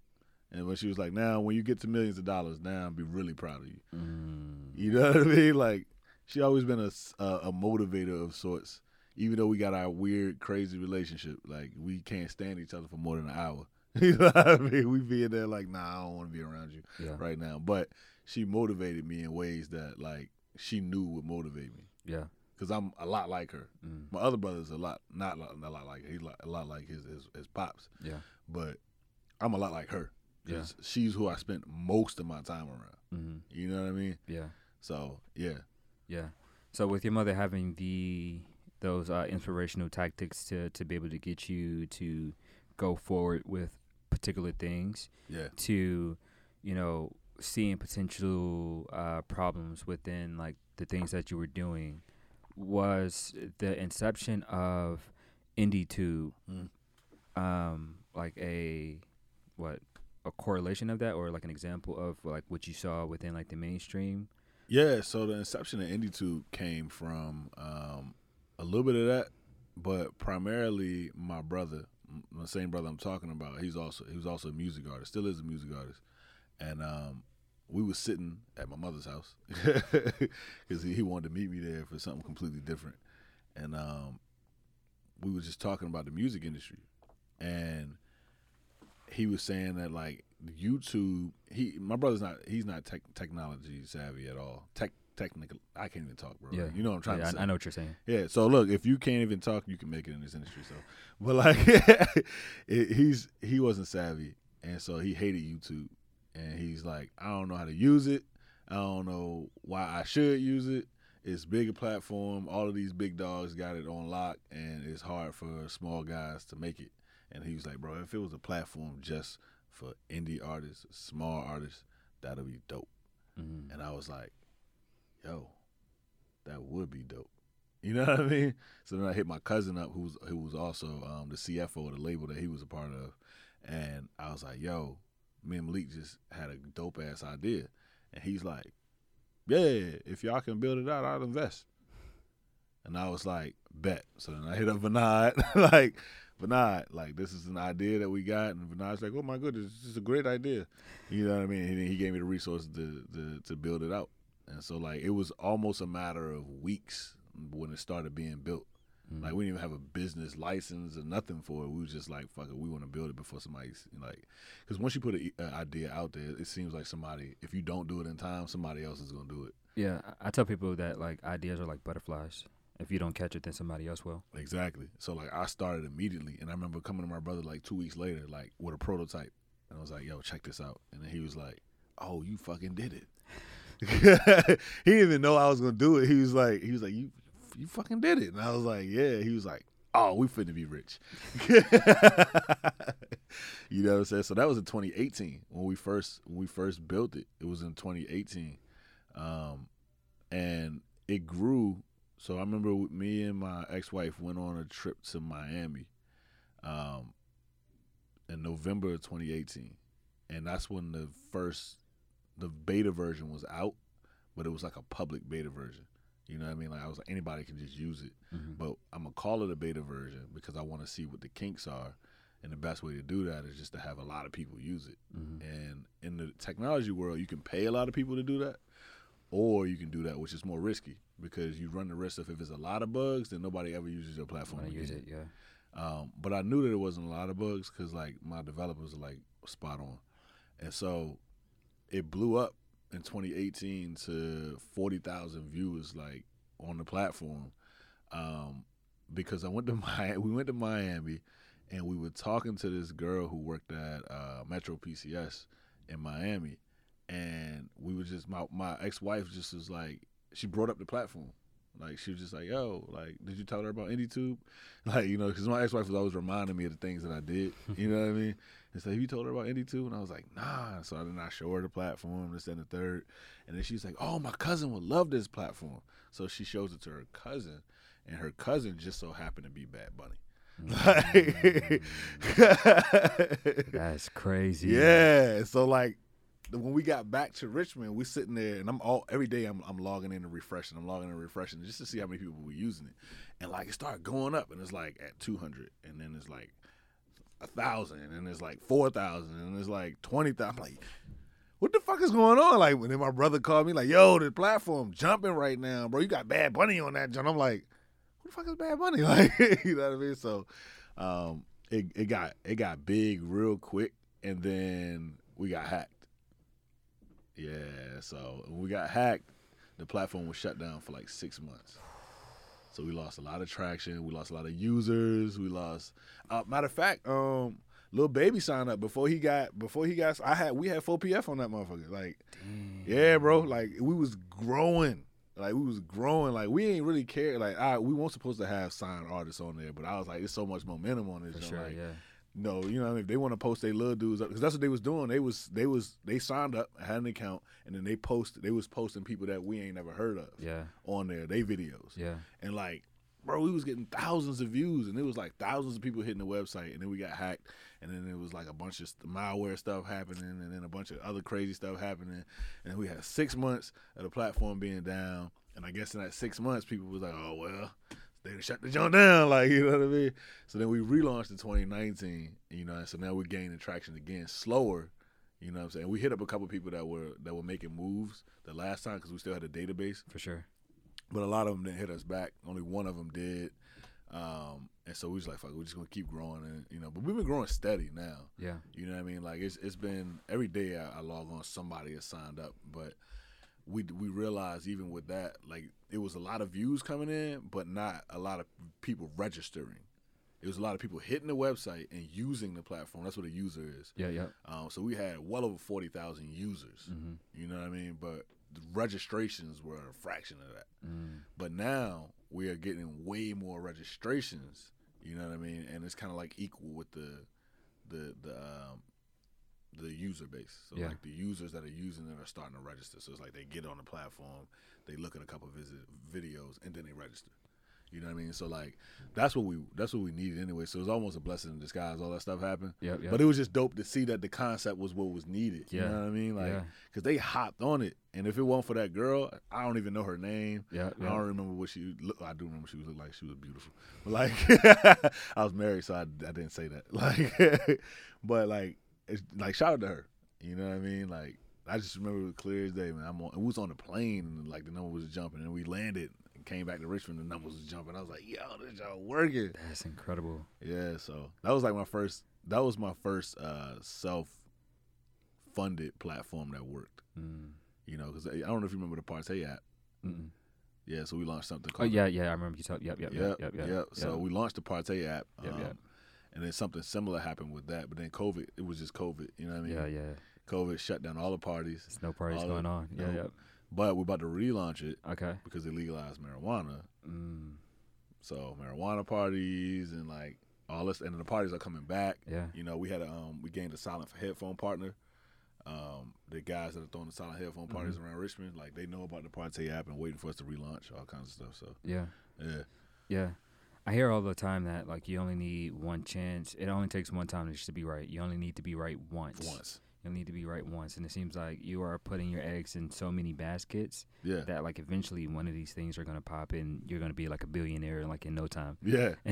And when she was like, "Now, when you get to millions of dollars, now I'll be really proud of you." Mm. You know what I mean? Like she always been a a motivator of sorts. Even though we got our weird, crazy relationship, like we can't stand each other for more than an hour. You know what I mean? We be in there like, nah, I don't want to be around you Yeah. right now. But she motivated me in ways that like she knew would motivate me. Yeah. Cause I'm a lot like her. Mm. My other brother's a lot, not, lot- not a lot like her. He's like, a lot like his, his his pops. Yeah. But I'm a lot like her. Yeah. 'Cause she's who I spent most of my time around. hmm You know what I mean? Yeah. So yeah, Yeah. So with your mother having the those uh, inspirational tactics to to be able to get you to go forward with particular things, yeah, to you know seeing potential uh, problems within like the things that you were doing, was the inception of IndieTube Mm. um, like a what a correlation of that or like an example of like what you saw within like the mainstream yeah. So the inception of IndieTube came from um, a little bit of that, but primarily my brother, the same brother I'm talking about. He's also he was also a music artist, still is a music artist, and um, we was sitting at my mother's house because he, he wanted to meet me there for something completely different, and um, we was just talking about the music industry, and he was saying that like YouTube, he my brother's not he's not tech, technology savvy at all. Tech technical, I can't even talk, bro. yeah you know what I'm trying yeah, to I- say. I, know what you're saying Yeah. So look, if you can't even talk, you can make it in this industry. So, but like, it, he's he wasn't savvy, and so he hated YouTube, and he's like, I don't know how to use it. I don't know why I should use it. It's bigger platform. All of these big dogs got it on lock, and it's hard for small guys to make it. And he was like, bro, if it was a platform just for indie artists, small artists, that'll be dope. Mhm. And I was like, yo, that would be dope. You know what I mean? So then I hit my cousin up, who's who was also um, the CFO of the label that he was a part of, and I was like, "Yo, me and Malik just had a dope ass idea," and he's like, "Yeah, if y'all can build it out, I'll invest." And I was like, "Bet." So then I hit up Vinod, like, Vinod, like this is an idea that we got, and Vinod's like, "Oh my goodness, this is a great idea." You know what I mean? And then he gave me the resources to to, to build it out. And so like it was almost a matter of weeks when it started being built. Mhm. Like we didn't even have a business license or nothing for it. We was just like, fuck it, we want to build it before somebody's like, because once you put an idea out there, it seems like somebody, if you don't do it in time, somebody else is gonna do it. yeah I tell people that like ideas are like butterflies if you don't catch it then somebody else will Exactly. So like I started immediately, and I remember coming to my brother like two weeks later, like with a prototype, and I was like, "Yo, check this out," and then he was like, "Oh, you fucking did it." he didn't even know I was gonna do it. He was like, he was like, "You, you fucking did it," and I was like, "Yeah." He was like, "Oh, we finna be rich." you know what I'm saying? So that was in 2018 when we first when we first built it. It was in 2018, um, and it grew so I remember me and my ex-wife went on a trip to Miami, um, in November of 2018, and that's when the first, the beta version was out, but it was like a public beta version. You know what I mean? Like I was like anybody can just use it, Mhm. but I'm gonna call it a beta version because I want to see what the kinks are, and the best way to do that is just to have a lot of people use it. Mhm. And in the technology world, you can pay a lot of people to do that, or you can do that, which is more risky because you run the risk of if it's a lot of bugs, then nobody ever uses your platform again. use it yeah. Um, but I knew that it wasn't a lot of bugs because like my developers are like spot on, and so it blew up in 2018 to 40,000 viewers like on the platform um, because I went to my we went to Miami and we were talking to this girl who worked at uh, Metro PCS in Miami, and we were just my my ex wife just was like she brought up the platform. Like she was just like, "Yo, like, did you tell her about IndieTube?" Like, you know, because my ex-wife was always reminding me of the things that I did. You know what I mean? And so, have you told her about IndieTube? And I was like, "Nah." So then I show her the platform, this and the third, and then she's like, "Oh, my cousin would love this platform." So she shows it to her cousin, and her cousin just so happened to be Bad Bunny. Mm. Like, that's crazy yeah. So like when we got back to Richmond, we sitting there and I'm all every day I'm I'm logging in and refreshing. I'm logging in and refreshing just to see how many people were using it. And like it started going up and it's like at 200 and then it's like a thousand, and it's like four thousand, and it's like twenty thousand. I'm like, what the fuck is going on? Like when then my brother called me, like, yo, the platform jumping right now, bro. You got Bad Bunny on that, John. I'm like, who the fuck is Bad Bunny? Like, you know what I mean? So, um, it it got it got big real quick, and then we got hacked. Yeah, so when we got hacked, the platform was shut down for like six months. So we lost a lot of traction. We lost a lot of users. We lost. Uh, matter of fact, um, little baby signed up before he got before he got. I had we had four PF on that motherfucker. Like, yeah, bro. Like we was growing. Like we was growing. Like we ain't really care. Like I we weren't supposed to have signed artists on there, but I was like, it's so much momentum on this. For sure, like, yeah. No, you know, what I mean? if they want to post their little dudes up, because that's what they was doing. They was they was they signed up, had an account, and then they posted. They was posting people that we ain't never heard of Yeah, on there. They videos, yeah, and like, bro, we was getting thousands of views, and it was like thousands of people hitting the website, and then we got hacked, and then it was like a bunch of malware stuff happening, and then a bunch of other crazy stuff happening, and we had six months of the platform being down, and I guess in that six months, people was like, oh well. They shut the joint down, like you know what I mean. So then we relaunched in 2019, you know. And so now we're gaining traction again, slower, you know what I'm saying. We hit up a couple people that were that were making moves the last time because we still had a database, for sure. but a lot of them didn't hit us back. Only one of them did, um, and so we was like, "Fuck, we're just gonna keep growing," and you know. But we've been growing steady now. Yeah, You know what I mean? Like it's it's been every day I, I log on, somebody has signed up, but we we realized even with that, like it was a lot of views coming in, but not a lot of people registering. It was a lot of people hitting the website and using the platform. That's what a user is. yeah, yeah. Um, so we had well over forty thousand users. Mm-hmm. You know what I mean? But the registrations were a fraction of that. Mm. But now we are getting way more registrations. You know what I mean? And it's kind of like equal with the the the um, the user base. So Yeah. like the users that are using it are starting to register. So it's like they get on the platform, they look at a couple visit videos, and then they register. You know what I mean? So like that's what we that's what we needed anyway. So it was almost a blessing in disguise. All that stuff happened. Yep, yep. But it was just dope to see that the concept was what was needed. Yeah. You know what I mean? Like, Yeah. because they hopped on it, and if it wasn't for that girl, I don't even know her name. Yeah, I don't remember what she looked. I do remember she was looked like. She was beautiful. But like, I was married, so I, I didn't say that. Like, but like, it's, like shout out to her. You know what I mean? Like, I just remember it clear as day, man. I'm on. We was on the plane, and like the number was jumping, and we landed. and Came back to Richmond, the numbers was jumping. I was like, "Yo, this y'all working." That's incredible. Yeah, so that was like my first. That was my first uh, self-funded platform that worked. Mm. You know, because I don't know if you remember the Partey app. Mm-mm. Yeah, so we launched something Oh called. yeah, yeah. I remember you talking. Yep, yep, Yep, yep, yep, yep, So yep. we launched the Partey app. Yep, um, yep. And then something similar happened with that, but then COVID. It was just COVID. You know what I mean? yeah, yeah. COVID shut down all the parties. There's no parties going of- on. Yeah, no. yep. But we're about to relaunch it Okay. because they legalized marijuana. Mm. So marijuana parties and like all this, and the parties are coming back. Yeah. You know, we had a um, we gained a silent headphone partner. Um, the guys that are throwing the silent headphone parties Mm-hmm. around Richmond, like they know about the Partey app and waiting for us to relaunch all kinds of stuff. So Yeah. yeah, Yeah. I hear all the time that like you only need one chance. It only takes one time just to be right. You only need to be right once. once, You need to be right once, and it seems like you are putting your eggs in so many baskets yeah, that like eventually one of these things are gonna pop and you're gonna be like a billionaire like in no time. yeah.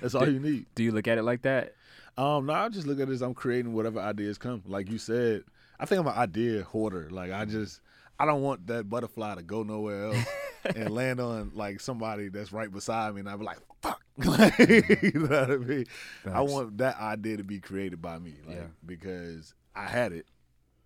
That's all you need. Do you look at it like that? Um, no, I just look at it as I'm creating whatever ideas come. Like you said, I think I'm an idea hoarder. Like I just, I don't want that butterfly to go nowhere else and land on like somebody that's right beside me, and I'd be like, "Fuck," like, you know what I mean? I want that idea to be created by me, like Yeah. because I had it.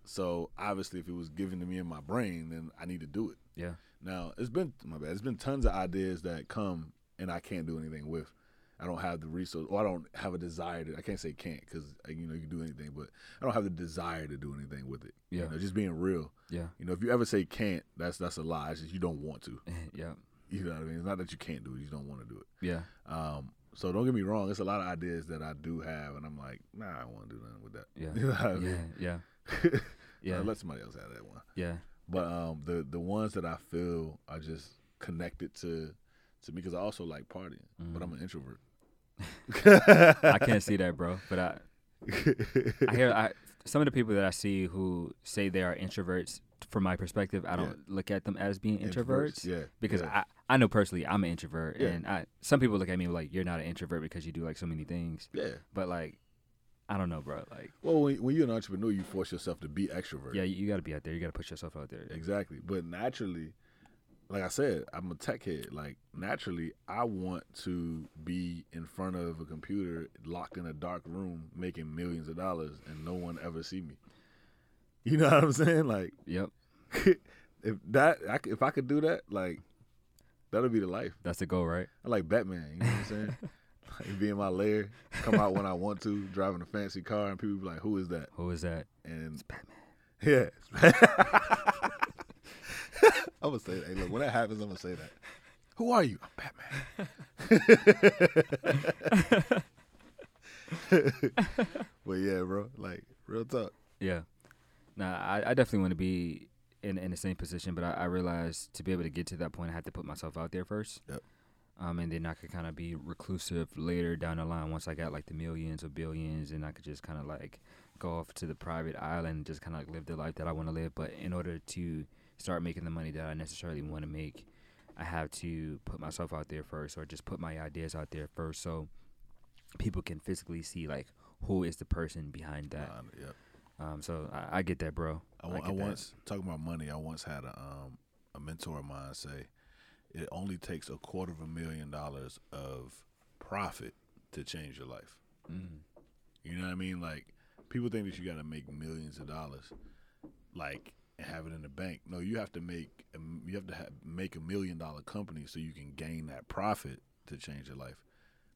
So obviously, if it was given to me in my brain, then I need to do it. Yeah. Now it's been my bad. It's been tons of ideas that come and I can't do anything with. I don't have the resource, or I don't have a desire to. I can't say can't because you know you can do anything, but I don't have the desire to do anything with it. Yeah. you know, just being real. Yeah. You know, if you ever say can't, that's that's a lie. It's just you don't want to. yeah. You know what I mean? It's not that you can't do it; you just don't want to do it. Yeah. Um, so don't get me wrong. It's a lot of ideas that I do have, and I'm like, nah, I don't want to do nothing with that. Yeah. You know what I Yeah. mean? Yeah. yeah. Yeah. let somebody else have that one. Yeah. But um, the the ones that I feel are just connected to to me because I also like partying, but I'm an introvert. I can't see that, bro. But I, I hear I, some of the people that I see who say they are introverts from my perspective, I don't look at them as being introverts, Yeah, because yeah. I I know personally I'm an introvert, Yeah. and I some people look at me like you're not an introvert because you do like so many things, yeah. but like I don't know, bro. Like Well, when, when you're an entrepreneur, you force yourself to be extrovert. yeah, you, you got to be out there. You got to put yourself out there. Exactly. But naturally, like I said, I'm a tech head. Like naturally, I want to be in front of a computer, locked in a dark room, making millions of dollars, and no one ever see me. You know what I'm saying? Like Yep, if that, I, if I could do that, like that'll be the life. that's the goal, right? I like Batman. You know what I'm saying? like be in my lair, come out when I want to, driving a fancy car, and people be like, "Who is that?" Who is that? And it's Batman. Yeah. I'm gonna say that. Hey, look, when that happens, I'm gonna say that. Who are you? I'm Batman. but yeah, bro. Like real talk. Yeah. Nah, I, I definitely want to be in in the same position, but I, I realized to be able to get to that point, I had to put myself out there first. Yep. Um, and then I could kind of be reclusive later down the line once I got like the millions or billions, and I could just kind of like go off to the private island and just kind of like live the life that I want to live. But in order to start making the money that I necessarily want to make, I have to put myself out there first, or just put my ideas out there first, so people can physically see like who is the person behind that. Uh, yep. Um, so I, I get that, bro. I, wa- I that. once talking about money. I once had a um a mentor of mine say, it only takes a quarter of a million dollars of profit to change your life. Mm. You know what I mean? Like people think that you got to make millions of dollars, like have it in the bank. No, you have to make you have to have, make a million dollar company so you can gain that profit to change your life.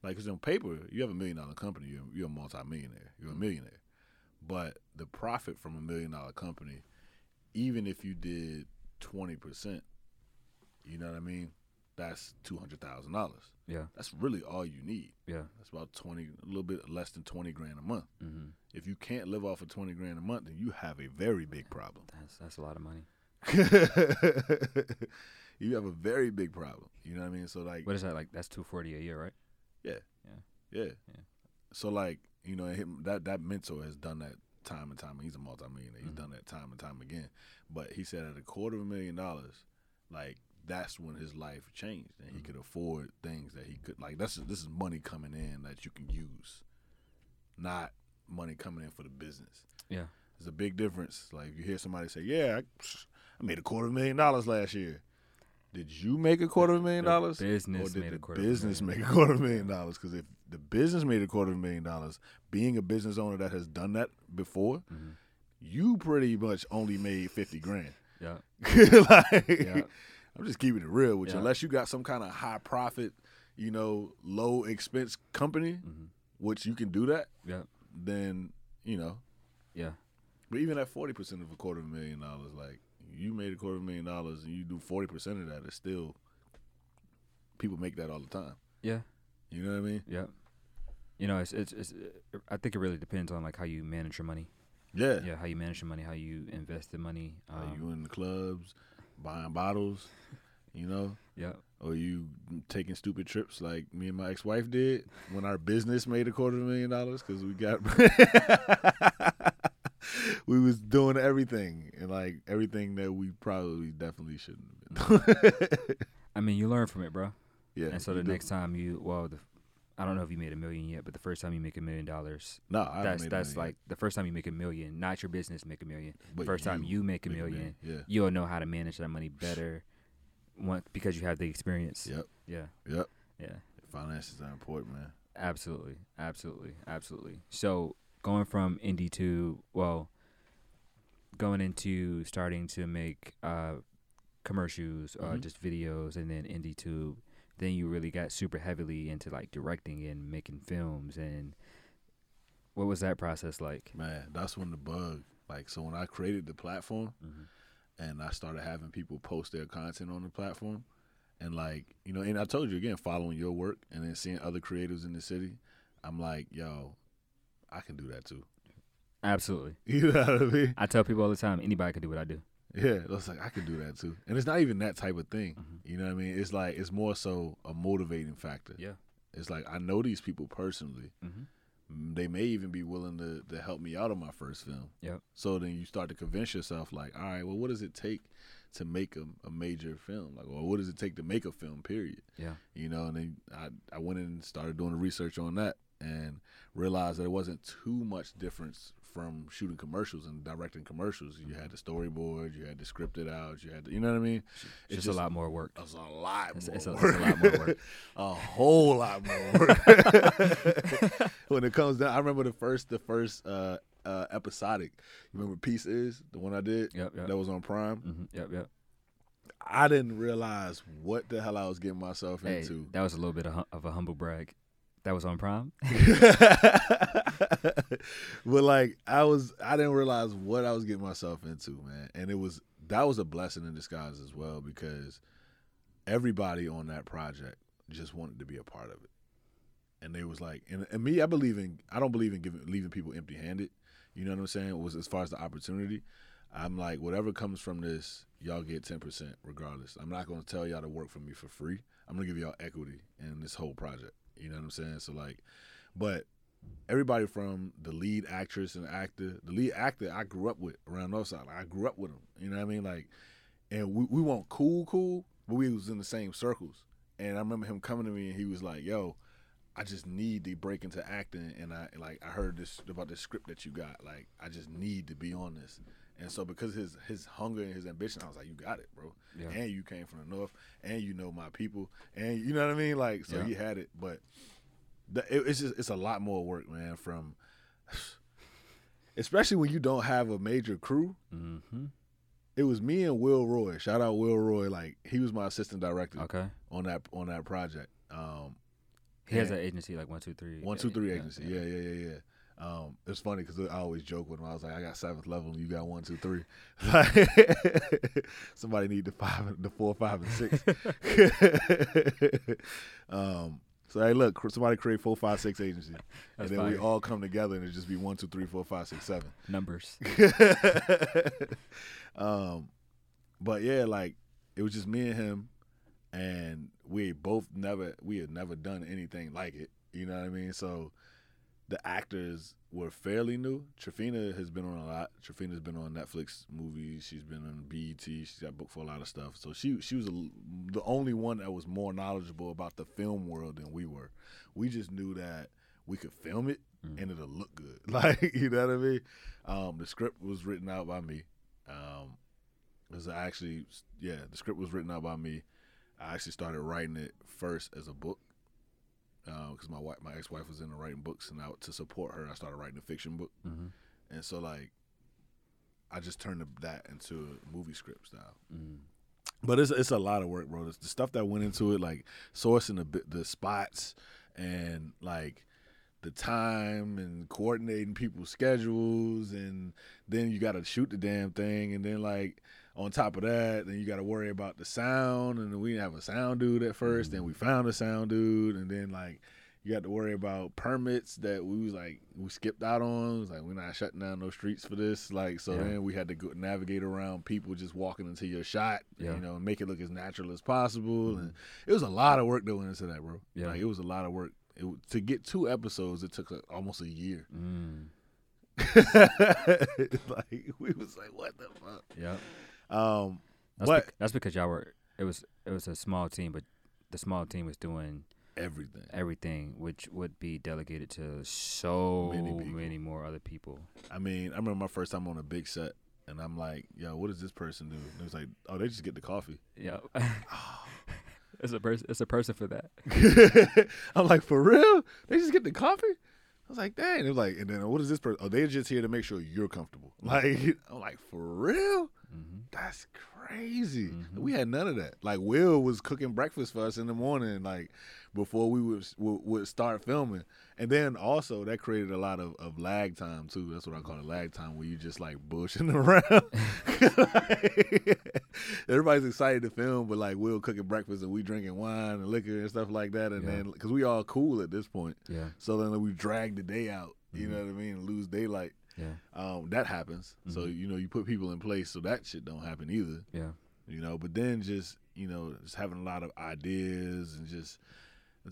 Like, cause on paper, you have a million dollar company, you're, you're a multimillionaire, you're a mm-hmm. millionaire. But the profit from a million dollar company, even if you did twenty percent, you know what I mean? That's two hundred thousand dollars. Yeah, That's really all you need. yeah. That's about twenty, a little bit less than twenty grand a month. Mm-hmm. If you can't live off of twenty grand a month, then you have a very big problem. That's that's a lot of money. you have a very big problem. You know what I mean? So like, What is that like? That's two forty a year, right? yeah, Yeah. yeah. So like, you know, him, that that mentor has done that time and time. He's a multimillionaire. He's Mhm. done that time and time again. But he said at a quarter of a million dollars, like that's when his life changed and he Mhm. could afford things that he could like. That's this is money coming in that you can use, not money coming in for the business. Yeah. There's a big difference. Like you hear somebody say, "Yeah, I, I made a quarter of a million dollars last year." Did you make a quarter of a million The dollars? Business or did made the a quarter. of a business million. make a quarter of a million dollars? Because if the business made a quarter of a million dollars, being a business owner that has done that before, Mhm. you pretty much only made fifty grand. Yeah, like, Yeah. I'm just keeping it real with you. Unless you got some kind of high profit, you know, low expense company, hmm which you can do that, yeah, then you know. yeah. But even at forty percent of a quarter of a million dollars, like you made a quarter of a million dollars and you do forty percent of that, it's still people make that all the time. Yeah. You know what I mean? Yeah. You know, it's, it's it's. I think it really depends on like how you manage your money. Yeah. Yeah, how you manage your money, how you invest the money. Um, you in the clubs buying bottles, you know, yeah, or you taking stupid trips like me and my ex-wife did when our business made a quarter of a million dollars because we got we was doing everything and like everything that we probably definitely shouldn't have been. I mean, you learn from it, bro. yeah. and so the do. next time you, well, the, I don't know if you made a million yet, but the first time you make a million dollars, no, I that's that's like the first time you make a million, not your business make a million. yet, but first time you make a make million, Yeah. you'll know how to manage that money better, one because you have the experience. Yep. Yeah. Yep. Yeah. Finances are important, man. Absolutely, absolutely, absolutely. So going from indie to well, going into starting to make uh, commercials, uh, Mhm. just videos, and then indie tube. Then you really got super heavily into like directing and making films. And what was that process like? Man, that's when the bug. Like, so when I created the platform, Mm-hmm. and I started having people post their content on the platform. And like, you know, and I told you again, following your work and then seeing other creators in the city, I'm like, yo, I can do that too. Absolutely. You know what I mean? I tell people all the time, anybody can do what I do. Yeah, it's like I can do that too. And it's not even that type of thing. Mhm. You know what I mean? It's like it's more so a motivating factor. Yeah. It's like I know these people personally. Mm-hmm. Mm, they may even be willing to to help me out on my first film. Yep. So then you start to convince yourself, like, all right, well, what does it take to make a, a major film? Like, well, what does it take to make a film? Period. Yeah. You know, and then I I went in and started doing the research on that and realized that it wasn't too much difference from shooting commercials and directing commercials. You had the storyboard, you had the scripted out, you had the, you know what I mean? It's, just, a lot more work. It's a lot It's- more it's a- work. it's a lot more work. a whole lot more work. when it comes down, I remember the first, the first uh, uh, episodic. You remember Peace Is the one I did? Yep, yep. That was on Prime. hmm Yep, yep. I didn't realize what the hell I was getting myself Hey, into. that was a little bit of, hum- of a humble brag. That was on Prime. but like I was I didn't realize what I was getting myself into, man. And it was that was a blessing in disguise as well because everybody on that project just wanted to be a part of it. And they was like and, and me, I believe in I don't believe in giving leaving people empty handed. You know what I'm saying? It was as far as the opportunity. I'm like, whatever comes from this, y'all get ten percent regardless. I'm not gonna tell y'all to work for me for free. I'm gonna give y'all equity in this whole project. You know what I'm saying? So like but everybody from the lead actress and actor, the lead actor I grew up with around Northside. Like, I grew up with him. You know what I mean? Like, and we, we weren't cool, cool, but we was in the same circles. And I remember him coming to me and he was like, "Yo, I just need to break into acting." And I like I heard this about this script that you got. Like, I just need to be on this. And so because his his hunger and his ambition, I was like, "You got it, bro." Yeah. And you came from the north, and you know my people, and you know what I mean. Like, so Yeah. he had it, but the, it, it's just it's a lot more work, man. From especially when you don't have a major crew. Mm-hmm. It was me and Will Roy. Shout out Will Roy. Like he was my assistant director Okay. on that on that project. Um, He has an agency like one, two, three. one two three agency. Yeah, yeah, yeah, yeah. Um, it's funny because I always joke with him. I was like, I got seventh level, and you got one, two, three. Somebody need the five, the four, five, and six. um, so hey, look, somebody create four, five, six agency, and That's then we all come together, and it just be one, two, three, four, five, six, seven. Numbers. um, but yeah, like it was just me and him, and we both never we had never done anything like it. You know what I mean? So the actors were fairly new. Trafina has been on a lot. Trafina's been on Netflix movies. She's been on BET. She's got booked for a lot of stuff. So she she was a, the only one that was more knowledgeable about the film world than we were. We just knew that we could film it and it'll look good. Like you know what I mean? Um, the script was written out by me. Um, it was actually yeah, the script was written out by me. I actually started writing it first as a book because my wife, my ex wife was into writing books, and I, to support her, I started writing a fiction book. hmm And so like, I just turned that into a movie script style. hmm But it's it's a lot of work, bro. It's the stuff that went into it, like sourcing the the spots and like the time and coordinating people's schedules, and then you got to shoot the damn thing, and then like on top of that, then you got to worry about the sound, and we didn't have a sound dude at 1st Then we found a sound dude, and then like you got to worry about permits that we was like we skipped out on. It was like we're not shutting down no streets for this. Like so, Yeah. then we had to go navigate around people just walking into your shot, Yeah. you know, and make it look as natural as possible. And it was a lot of work that went into that, bro. Yeah. like it was a lot of work. It, to get two episodes, it took like, almost a year. Mm. like we was like, what the fuck? Yep. Um, That's, but bec- that's because y'all were. It was it was a small team, but the small team was doing everything. everything, which would be delegated to so Many many, more other people. I mean, I remember my first time on a big set, and I'm like, yo, what does this person do? And it was like, oh, they just get the coffee. Yeah. it's a person. It's a person for that. I'm like, for real? They just get the coffee? I was like, dang. It was like, and then what is this person? Oh, they're just here to make sure you're comfortable. Like, I'm like, for real? Hmm That's crazy. Mhm. We had none of that. Like Will was cooking breakfast for us in the morning, like before we would would, would start filming. And then also that created a lot of, of lag time too. That's what I call it, lag time, where you just like bushing around. Everybody's excited to film, but like Will cooking breakfast and we drinking wine and liquor and stuff like that. And Yeah. then because we all cool at this point, Yeah. so then we drag the day out. You Mhm. know what I mean? Lose daylight. Yeah. Um, that happens. So Mhm. you know you put people in place so that shit don't happen either Yeah. you know. But then just you know, just having a lot of ideas and just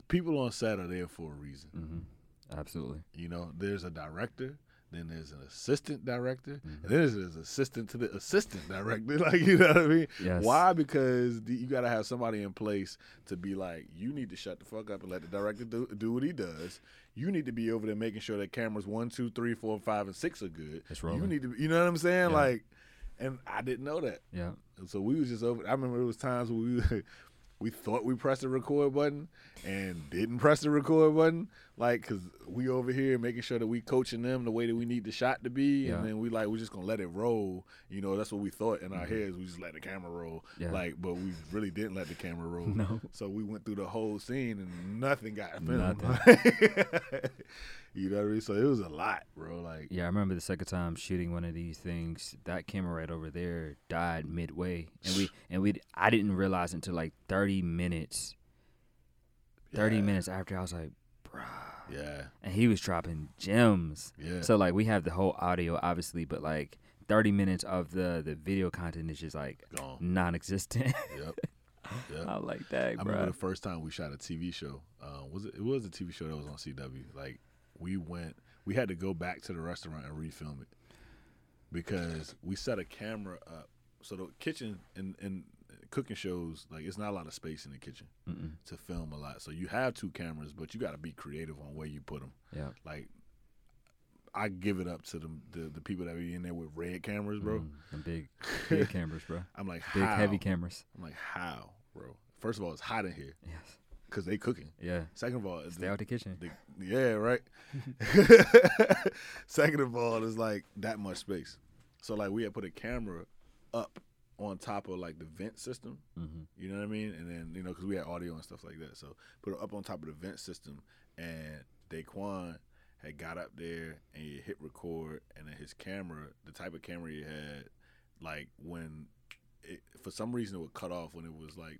people on set are there for a reason. hmm Absolutely. You know, there's a director, then there's an assistant director, Mhm. and then there's an assistant to the assistant director. Like, you know what I mean? Yes. Why? Because the, you got to have somebody in place to be like, you need to shut the fuck up and let the director do, do what he does. You need to be over there making sure that cameras one, two, three, four, five, and six are good. It's You need to, you know what I'm saying? Yeah. Like, and I didn't know that. Yeah. And so we was just over. I remember it was times where we we thought we pressed the record button and didn't press the record button, like because we over here making sure that we coaching them the way that we need the shot to be, Yeah. and then we like we're just gonna let it roll. You know, that's what we thought in our heads. We just let the camera roll, Mm-hmm. Yeah. like, but we really didn't let the camera roll. No. So we went through the whole scene and nothing got filmed. you know what I mean? So it was a lot, bro. Like, Yeah, I remember the second time shooting one of these things. That camera right over there died midway, and we and we I didn't realize until like thirty minutes. Thirty Yeah. minutes after, I was like, bruh. yeah, And he was dropping gems. yeah. So like we have the whole audio, obviously, but like thirty minutes of the the video content is just like gone. non-existent. Yep. Yep. I like that, I bro. remember the first time we shot a TV show. Uh, was it? It was a TV show that was on CW. Like we went, we had to go back to the restaurant and refilm it because we set a camera up. So the kitchen and and cooking shows like it's not a lot of space in the kitchen Mm-mm. to film a lot. So you have two cameras, but you got to be creative on where you put them. Yeah, Like I give it up to the the, the people that be in there with red cameras, bro. Mm, big, big cameras, bro. I'm like, Big how? heavy cameras. I'm like, how, bro? First of all, it's hot in here Yes. Because they cooking. Yeah. Second of all, it's Stay out the kitchen. The, yeah, right. Second of all, it's like that much space. So like we had put a camera up on top of like the vent system. hmm You know what I mean? And then you know because we had audio and stuff like that, so put it up on top of the vent system. And Daquan had got up there and he hit record, and then his camera, the type of camera he had, like when it, for some reason it would cut off when it was like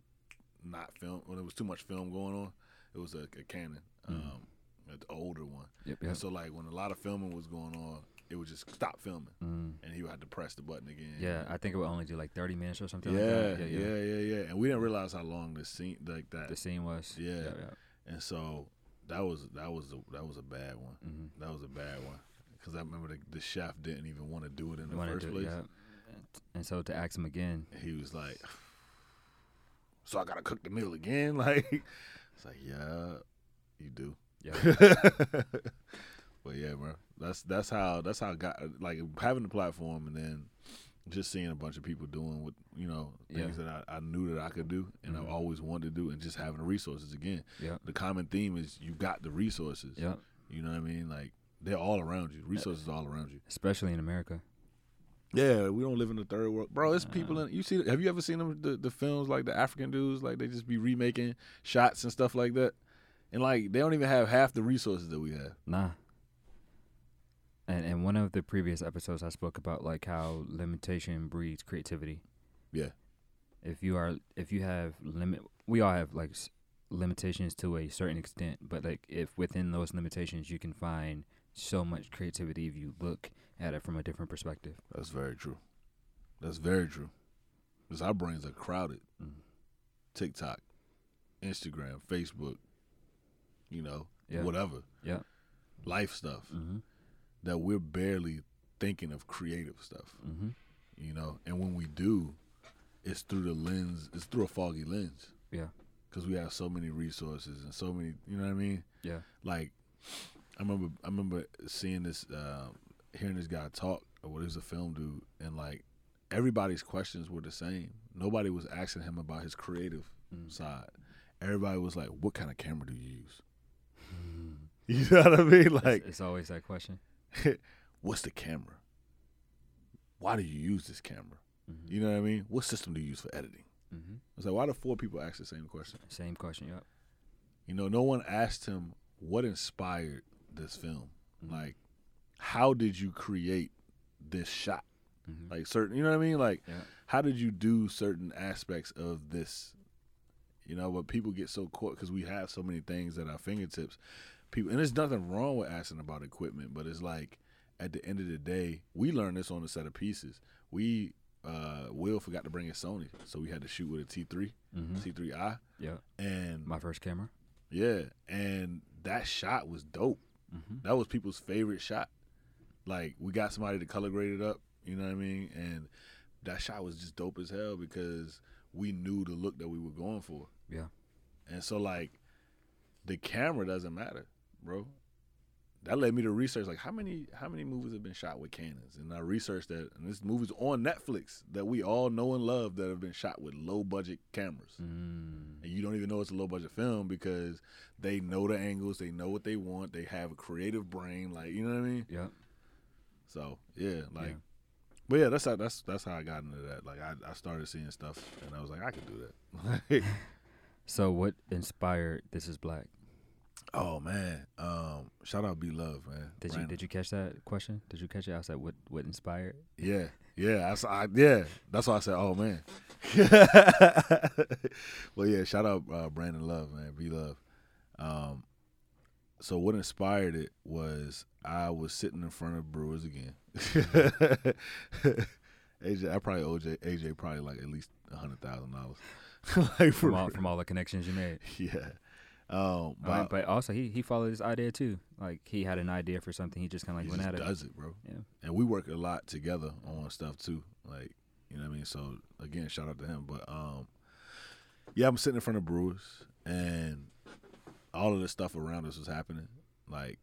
not film when there was too much film going on. It was a, a Canon, um, an older one. Yep. And so like when a lot of filming was going on, it would just stop filming, Mm. and he would have to press the button again. Yeah, I think it would only do like thirty minutes or something yeah, like that. yeah, yeah, yeah, And we didn't realize how long the scene like that. The scene was. Yeah. Yeah. yeah. And so that was that was a, that was a bad one. Mm-hmm. That was a bad one because I remember the, the chef didn't even want to do it in the first place. yeah. And so to ask him again, He was like, "So I gotta cook the meal again?" Like, it's like, yeah, you do. yeah, but yeah, bro, that's that's how that's how I got like having the platform and then just seeing a bunch of people doing what you know things that I, I knew that I could do and Mhm. I always wanted to do and just having the resources again. yeah, The common theme is you got the resources. yeah. You know what I mean? Like they're all around you. Resources all around you. Especially in America. Yeah, we don't live in the third world, bro. It's people in. You see? Have you ever seen them the, the films like the African dudes? Like they just be remaking shots and stuff like that, and like they don't even have half the resources that we have. Nah. And in one of the previous episodes, I spoke about like how limitation breeds creativity. Yeah. If you are, if you have limit, we all have like limitations to a certain extent, but like if within those limitations you can find so much creativity if you look at it from a different perspective. That's very true. That's very true. Because our brains are crowded. Mm. TikTok, Instagram, Facebook, you know, Yeah. whatever, Yeah. life stuff Mm-hmm. that we're barely thinking of creative stuff. Mm-hmm. You know, and when we do, it's through the lens. It's through a foggy lens. Yeah. because we have so many resources and so many. You know what I mean? Yeah. Like, I remember, I remember seeing this, uh, hearing this guy talk. Or what is a film dude, and like everybody's questions were the same. Nobody was asking him about his creative Mm. side. Everybody was like, "What kind of camera do you use?" Mm. You know what I mean? Like, it's, always that question. what's the camera? Why do you use this camera? Mm-hmm. You know what I mean? What system do you use for editing? Mm-hmm. It's like, why do four people ask the same question? Same question. Yep. You know, no one asked him what inspired this film. Mhm. Like, how did you create this shot? Mhm. Like certain, you know what I mean? Like, Yeah. how did you do certain aspects of this? You know, but people get so caught because we have so many things at our fingertips. People, and there's nothing wrong with asking about equipment, but it's like at the end of the day, we learned this on a set of pieces. We uh Will forgot to bring a Sony, so we had to shoot with a T3, Mm-hmm. T3i, Yeah. and My first camera. yeah, and that shot was dope. Mm-hmm. That was people's favorite shot. Like we got somebody to color grade it up. You know what I mean? And that shot was just dope as hell because we knew the look that we were going for. Yeah. And so like the camera doesn't matter, bro. That led me to research like how many how many movies have been shot with Canons, and I researched that, and this movies on Netflix that we all know and love that have been shot with low budget cameras, Mm. and you don't even know it's a low budget film because they know the angles, they know what they want, they have a creative brain, like you know what I mean. Yep. So yeah, like, Yeah. but yeah, that's how that's that's how I got into that. Like I, I started seeing stuff, and I was like, I could do that. So what inspired This Is Black? oh man, um, shout out B Love, man. Did you did you catch that question? Did you catch it? I said what what inspired? Yeah, yeah, I, I, yeah. That's why I said, "Oh man." well, yeah. Shout out uh, Brandon Love, man. B Love. Um, so what inspired it was I was sitting in front of Brewers again. AJ, I probably OJ AJ probably like at least a hundred thousand dollars. like From all from all the connections you made. yeah. Um, but, I mean, but also he he followed his idea too. Like he had an idea for something, he just kind of like went at it. does it, bro. Yeah. and we work a lot together on stuff too. Like, you know what I mean? So again, shout out to him. But um yeah, I'm sitting in front of Brewers and all of the stuff around us was happening. Like,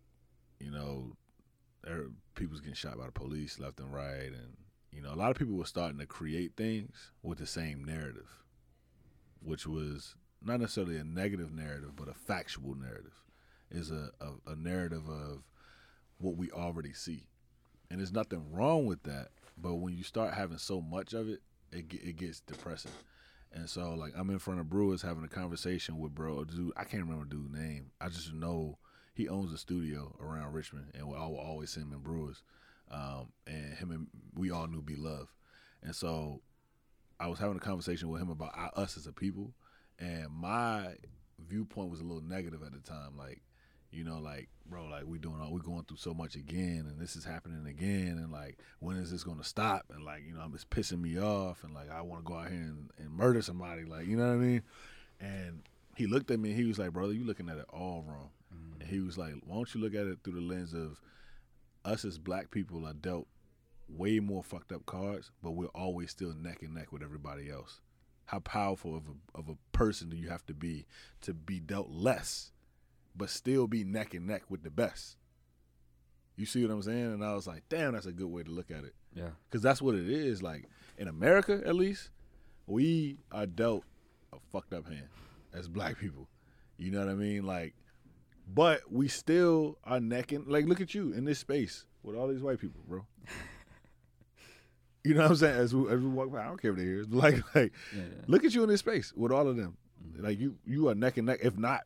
you know, there people was getting shot by the police left and right and you know, a lot of people were starting to create things with the same narrative, which was not necessarily a negative narrative, but a factual narrative. Is a, a, a narrative of what we already see and there's nothing wrong with that. But when you start having so much of it, it it gets depressing. And so like I'm in front of Brewers having a conversation with bro, dude. I can't remember dude's name. I just know he owns a studio around Richmond, and I will always see him in Brewers. Um, and him and we all knew B Love, and so I was having a conversation with him about us as a people, and my viewpoint was a little negative at the time. Like, you know, like, bro, like we doing all we going through so much again, and this is happening again, and like, when is this gonna stop? And like, you know, it's pissing me off, and like, I want to go out here and, and murder somebody, like, you know what I mean? And he looked at me, and he was like, brother, you looking at it all wrong. Mm-hmm. And he was like, why don't you look at it through the lens of us as black people are dealt way more fucked up cards, but we're always still neck and neck with everybody else. How powerful of a of a person do you have to be to be dealt less, but still be neck and neck with the best? You see what I'm saying? And I was like, damn, that's a good way to look at it. Yeah. Because that's what it is. Like, in America, at least, we are dealt a fucked up hand as black people. You know what I mean? Like, but we still are necking. Like, look at you in this space with all these white people, bro. You know what I'm saying? As we, as we walk by, I don't care if they're here. Like, like, Yeah. look at you in this space with all of them. Mm-hmm. Like, you, you are neck and neck, if not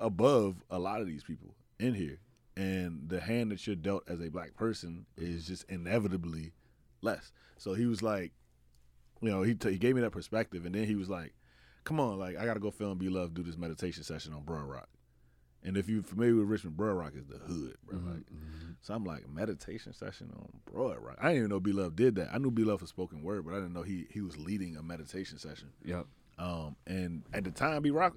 above a lot of these people in here. And the hand that you're dealt as a black person is just inevitably less. So he was like, you know, he t- he gave me that perspective, and then he was like, "Come on, like I gotta go film B Love, do this meditation session on Broad Rock." And if you're familiar with Richmond, Broad Rock is the hood, bro. Mhm, Like, mhm. so I'm like, meditation session on Broad Rock. I didn't even know B Love did that. I knew B Love for spoken word, but I didn't know he he was leading a meditation session. Yep. Um, and at the time, B Rock,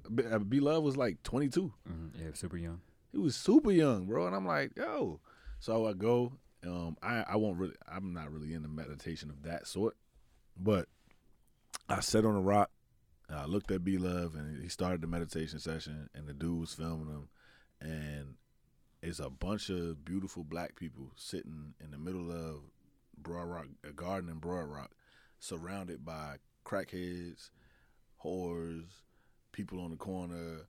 B Love was like 22. hmm Yeah. Super young. He was super young, bro. And I'm like, yo. So I go. Um, I I won't really. I'm not really into meditation of that sort, but I sat on a rock. And I looked at B Love, and he started the meditation session, and the dude was filming him, and it's a bunch of beautiful black people sitting in the middle of Broad Rock, a garden in Broad Rock, surrounded by crackheads, whores, people on the corner.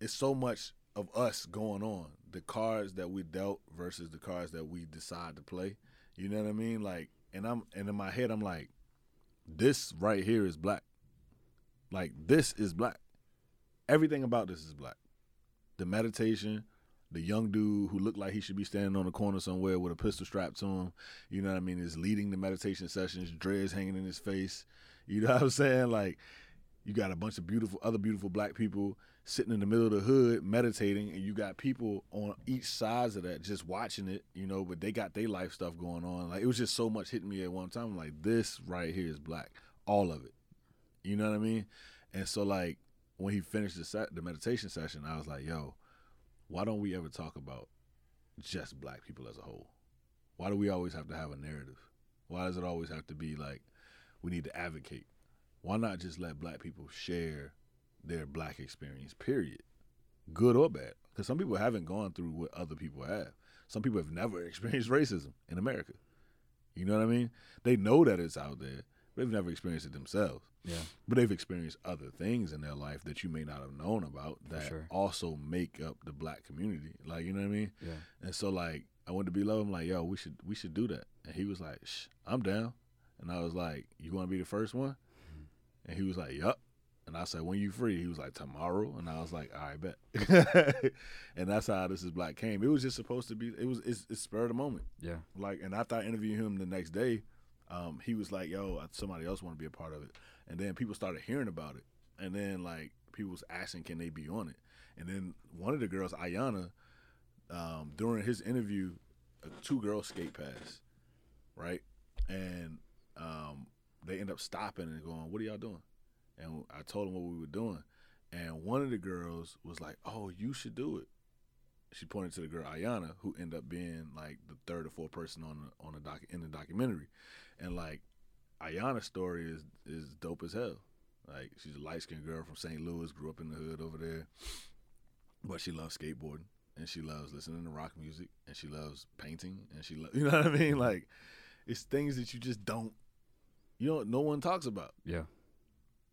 It's so much of us going on. The cards that we dealt versus the cards that we decide to play. You know what I mean? Like, and I'm and in my head I'm like, this right here is black. Like this is black. Everything about this is black. The meditation, the young dude who looked like he should be standing on the corner somewhere with a pistol strapped to him, you know what I mean, is leading the meditation sessions, dreads hanging in his face. You know what I'm saying? Like, you got a bunch of beautiful, other beautiful black people sitting in the middle of the hood meditating, and you got people on each sides of that just watching it, you know, but they got their life stuff going on. Like, it was just so much hitting me at one time. I'm like, this right here is black. All of it. You know what I mean? And so, like, when he finished the, the meditation session, I was like, yo, why don't we ever talk about just black people as a whole? Why do we always have to have a narrative? Why does it always have to be like we need to advocate? Why not just let black people share their black experience, period? Good or bad. Because some people haven't gone through what other people have. Some people have never experienced racism in America. You know what I mean? They know that it's out there. They've never experienced it themselves. Yeah. But they've experienced other things in their life that you may not have known about that sure. also make up the black community. Like, you know what I mean? Yeah. And so like I went to B Love. I'm like, yo, we should we should do that. And he was like, Shh, I'm down. And I was like, you want to be the first one? And he was like, yup. And I said, when you free? He was like, tomorrow. And I was like, all right, bet. and that's how this is black came. It was just supposed to be. It was it's, it's spur of the moment. Yeah. Like, and after I interviewed him the next day, um, he was like, yo, somebody else want to be a part of it. And then people started hearing about it. And then like people was asking, can they be on it? And then one of the girls, Ayana, um, during his interview, uh, two girls skate past, right? And um, they end up stopping and going, "What are y'all doing?" And I told them what we were doing, and one of the girls was like, "Oh, you should do it." She pointed to the girl Ayana, who ended up being like the third or fourth person on the on the doc in the documentary, and like Ayana's story is is dope as hell. Like she's a light skinned girl from St. Louis, grew up in the hood over there, but she loves skateboarding and she loves listening to rock music and she loves painting and she loves you know what I mean like it's things that you just don't you know no one talks about Yeah.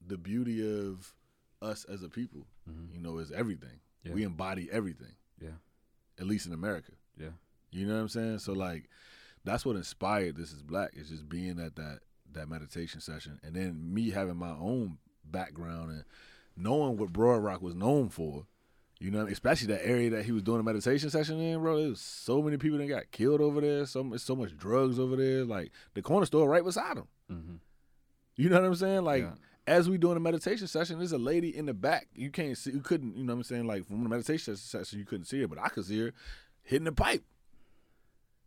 the beauty of us as a people Mhm. you know is everything Yeah. we embody everything Yeah. at least in America Yeah. you know what I'm saying so like that's what inspired this is black it's just being at that that meditation session and then me having my own background and knowing what Broad Rock was known for you know, especially that area that he was doing a meditation session in, bro. There's so many people that got killed over there. So so much drugs over there. Like the corner store right beside him. Mm-hmm. You know what I'm saying? Like Yeah. as we doing a meditation session, there's a lady in the back. You can't see. You couldn't. You know what I'm saying? Like from the meditation session, you couldn't see her, but I could see her hitting the pipe.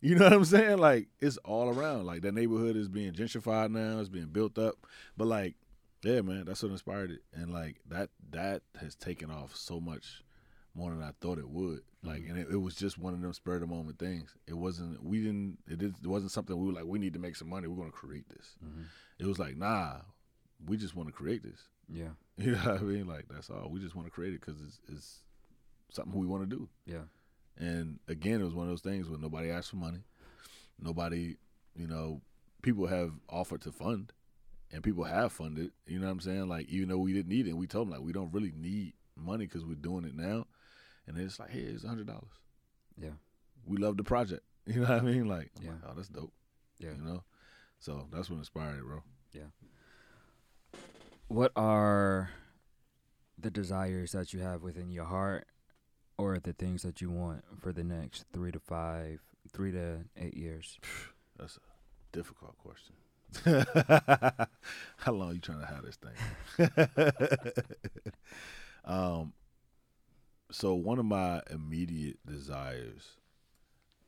You know what I'm saying? Like it's all around. Like that neighborhood is being gentrified now. It's being built up. But like, yeah, man, that's what inspired it. And like that that has taken off so much more than I thought it would. Like, and it, it was just one of them spur of the moment things. It wasn't. We didn't. It, did, it wasn't something we were like. We need to make some money. We're going to create this. Mhm. It was like, nah, we just want to create this. Yeah. You know what I mean? Like that's all. We just want to create it because it's, it's something we want to do. Yeah. And again, it was one of those things where nobody asked for money. Nobody, you know, people have offered to fund, and people have funded. You know what I'm saying? Like even though we didn't need it, we told them like we don't really need money because we're doing it now. And it's like, hey, it's a hundred dollars. Yeah. We love the project. You know what I mean? Like, Yeah. like, oh, that's dope. Yeah. You know. So that's what inspired it, bro. Yeah. What are the desires that you have within your heart or the things that you want for the next three to five, three to eight years? That's a difficult question. How long are you trying to have this thing? um, so one of my immediate desires,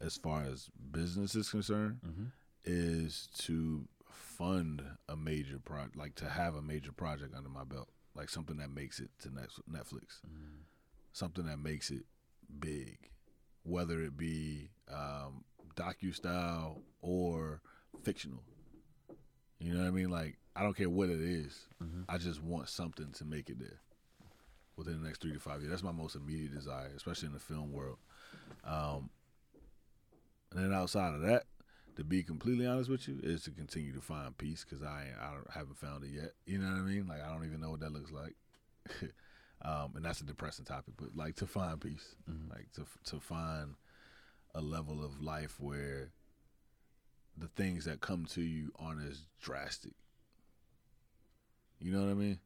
as far as business is concerned, Mm-hmm. is to fund a major project, like to have a major project under my belt, like something that makes it to Netflix, something that makes it big, whether it be um, docu style or fictional. You know what I mean? Like I don't care what it is. Mm-hmm. I just want something to make it there within the next three to five years. That's my most immediate desire, especially in the film world. Um, and then outside of that, to be completely honest with you, is to continue to find peace because I I haven't found it yet. You know what I mean? Like I don't even know what that looks like. um, and that's a depressing topic, but like to find peace, Mhm. like to to find a level of life where the things that come to you aren't as drastic. You know what I mean?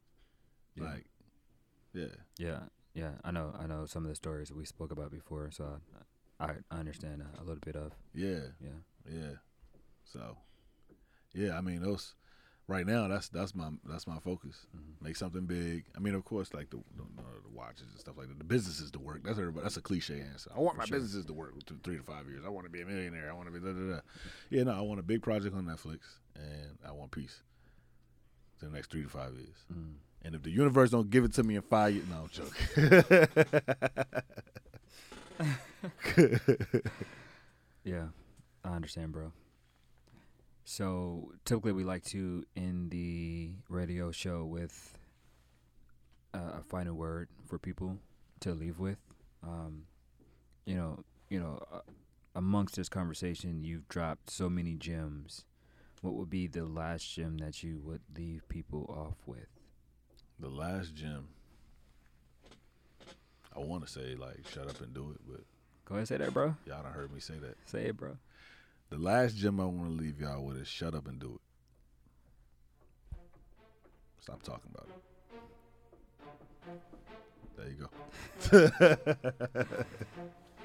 Yeah. Like, yeah, Yeah, yeah, I know. I know some of the stories we spoke about before, so I, I understand a little bit of. yeah, Yeah, yeah. So, yeah, I mean those. Right now, that's that's my that's my focus. Mhm. Make something big. I mean, of course, like the, the, the watches and stuff like that. The businesses to work. That's everybody. That's a cliche answer. I want For my sure. businesses to work three to five years. I want to be a millionaire. I want to be da da da. Yeah, no, I want a big project on Netflix, and I want peace. To the next three to five years. mm. And if the universe don't give it to me in five years, no I'm joking. Yeah, I understand, bro. So typically, we like to end the radio show with uh, a final word for people to leave with. Um, you know, you know, uh, amongst this conversation, you've dropped so many gems. What would be the last gem that you would leave people off with? The last gem. I want to say like shut up and do it, but Go ahead, and say that, bro. y'all don't heard me say that. Say it, bro. The last gem I want to leave y'all with is shut up and do it. Stop talking about it. There you go.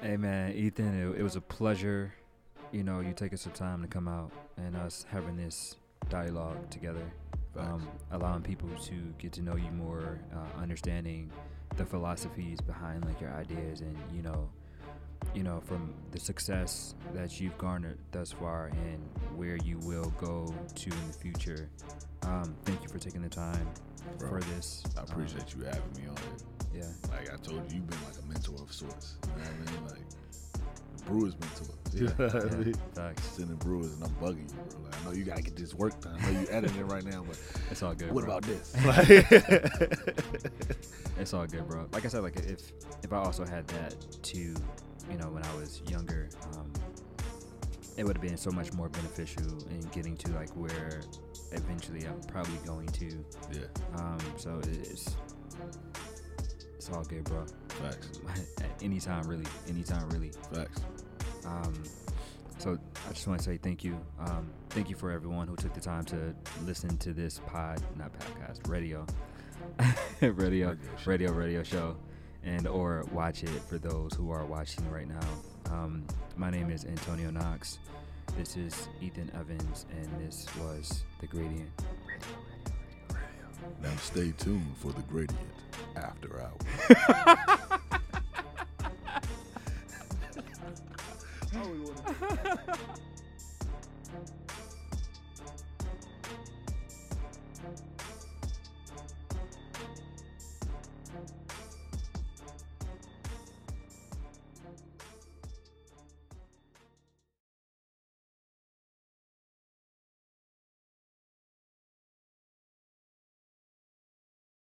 Hey man, Ethan, it, it was a pleasure. You know, you taking some time to come out and us having this dialogue together, um, allowing people to get to know you more, uh, understanding the philosophies behind like your ideas, and you know, you know, from the success that you've garnered thus far and where you will go to in the future. Um, thank you for taking the time Bro, for this. I Um, appreciate you having me on it. yeah. Like I told you, you've been like a mentor of sorts. You know what I mean? Like Brewers mentor. You know what I mean? facts. Sending Brewers and I'm bugging you, bro. Like I know you gotta get this work done. I know you editing it right now, but It's all good. what bro. about this? It's all good, bro. Like I said, like if if I also had that too, you know, when I was younger, um, it would have been so much more beneficial in getting to like where eventually I'm probably going to. yeah, Um, so it's it's all good, bro. facts, At anytime, really, anytime, really. facts. Um, so I just want to say thank you. Um, thank you for everyone who took the time to listen to this pod, not podcast, radio, radio, Radio show. radio, radio show, and or watch it for those who are watching right now. Um, my name is Antonio Knox. This is Ethan Evans, and this was the Gradient. Now stay tuned for the gradient after hours. Oh,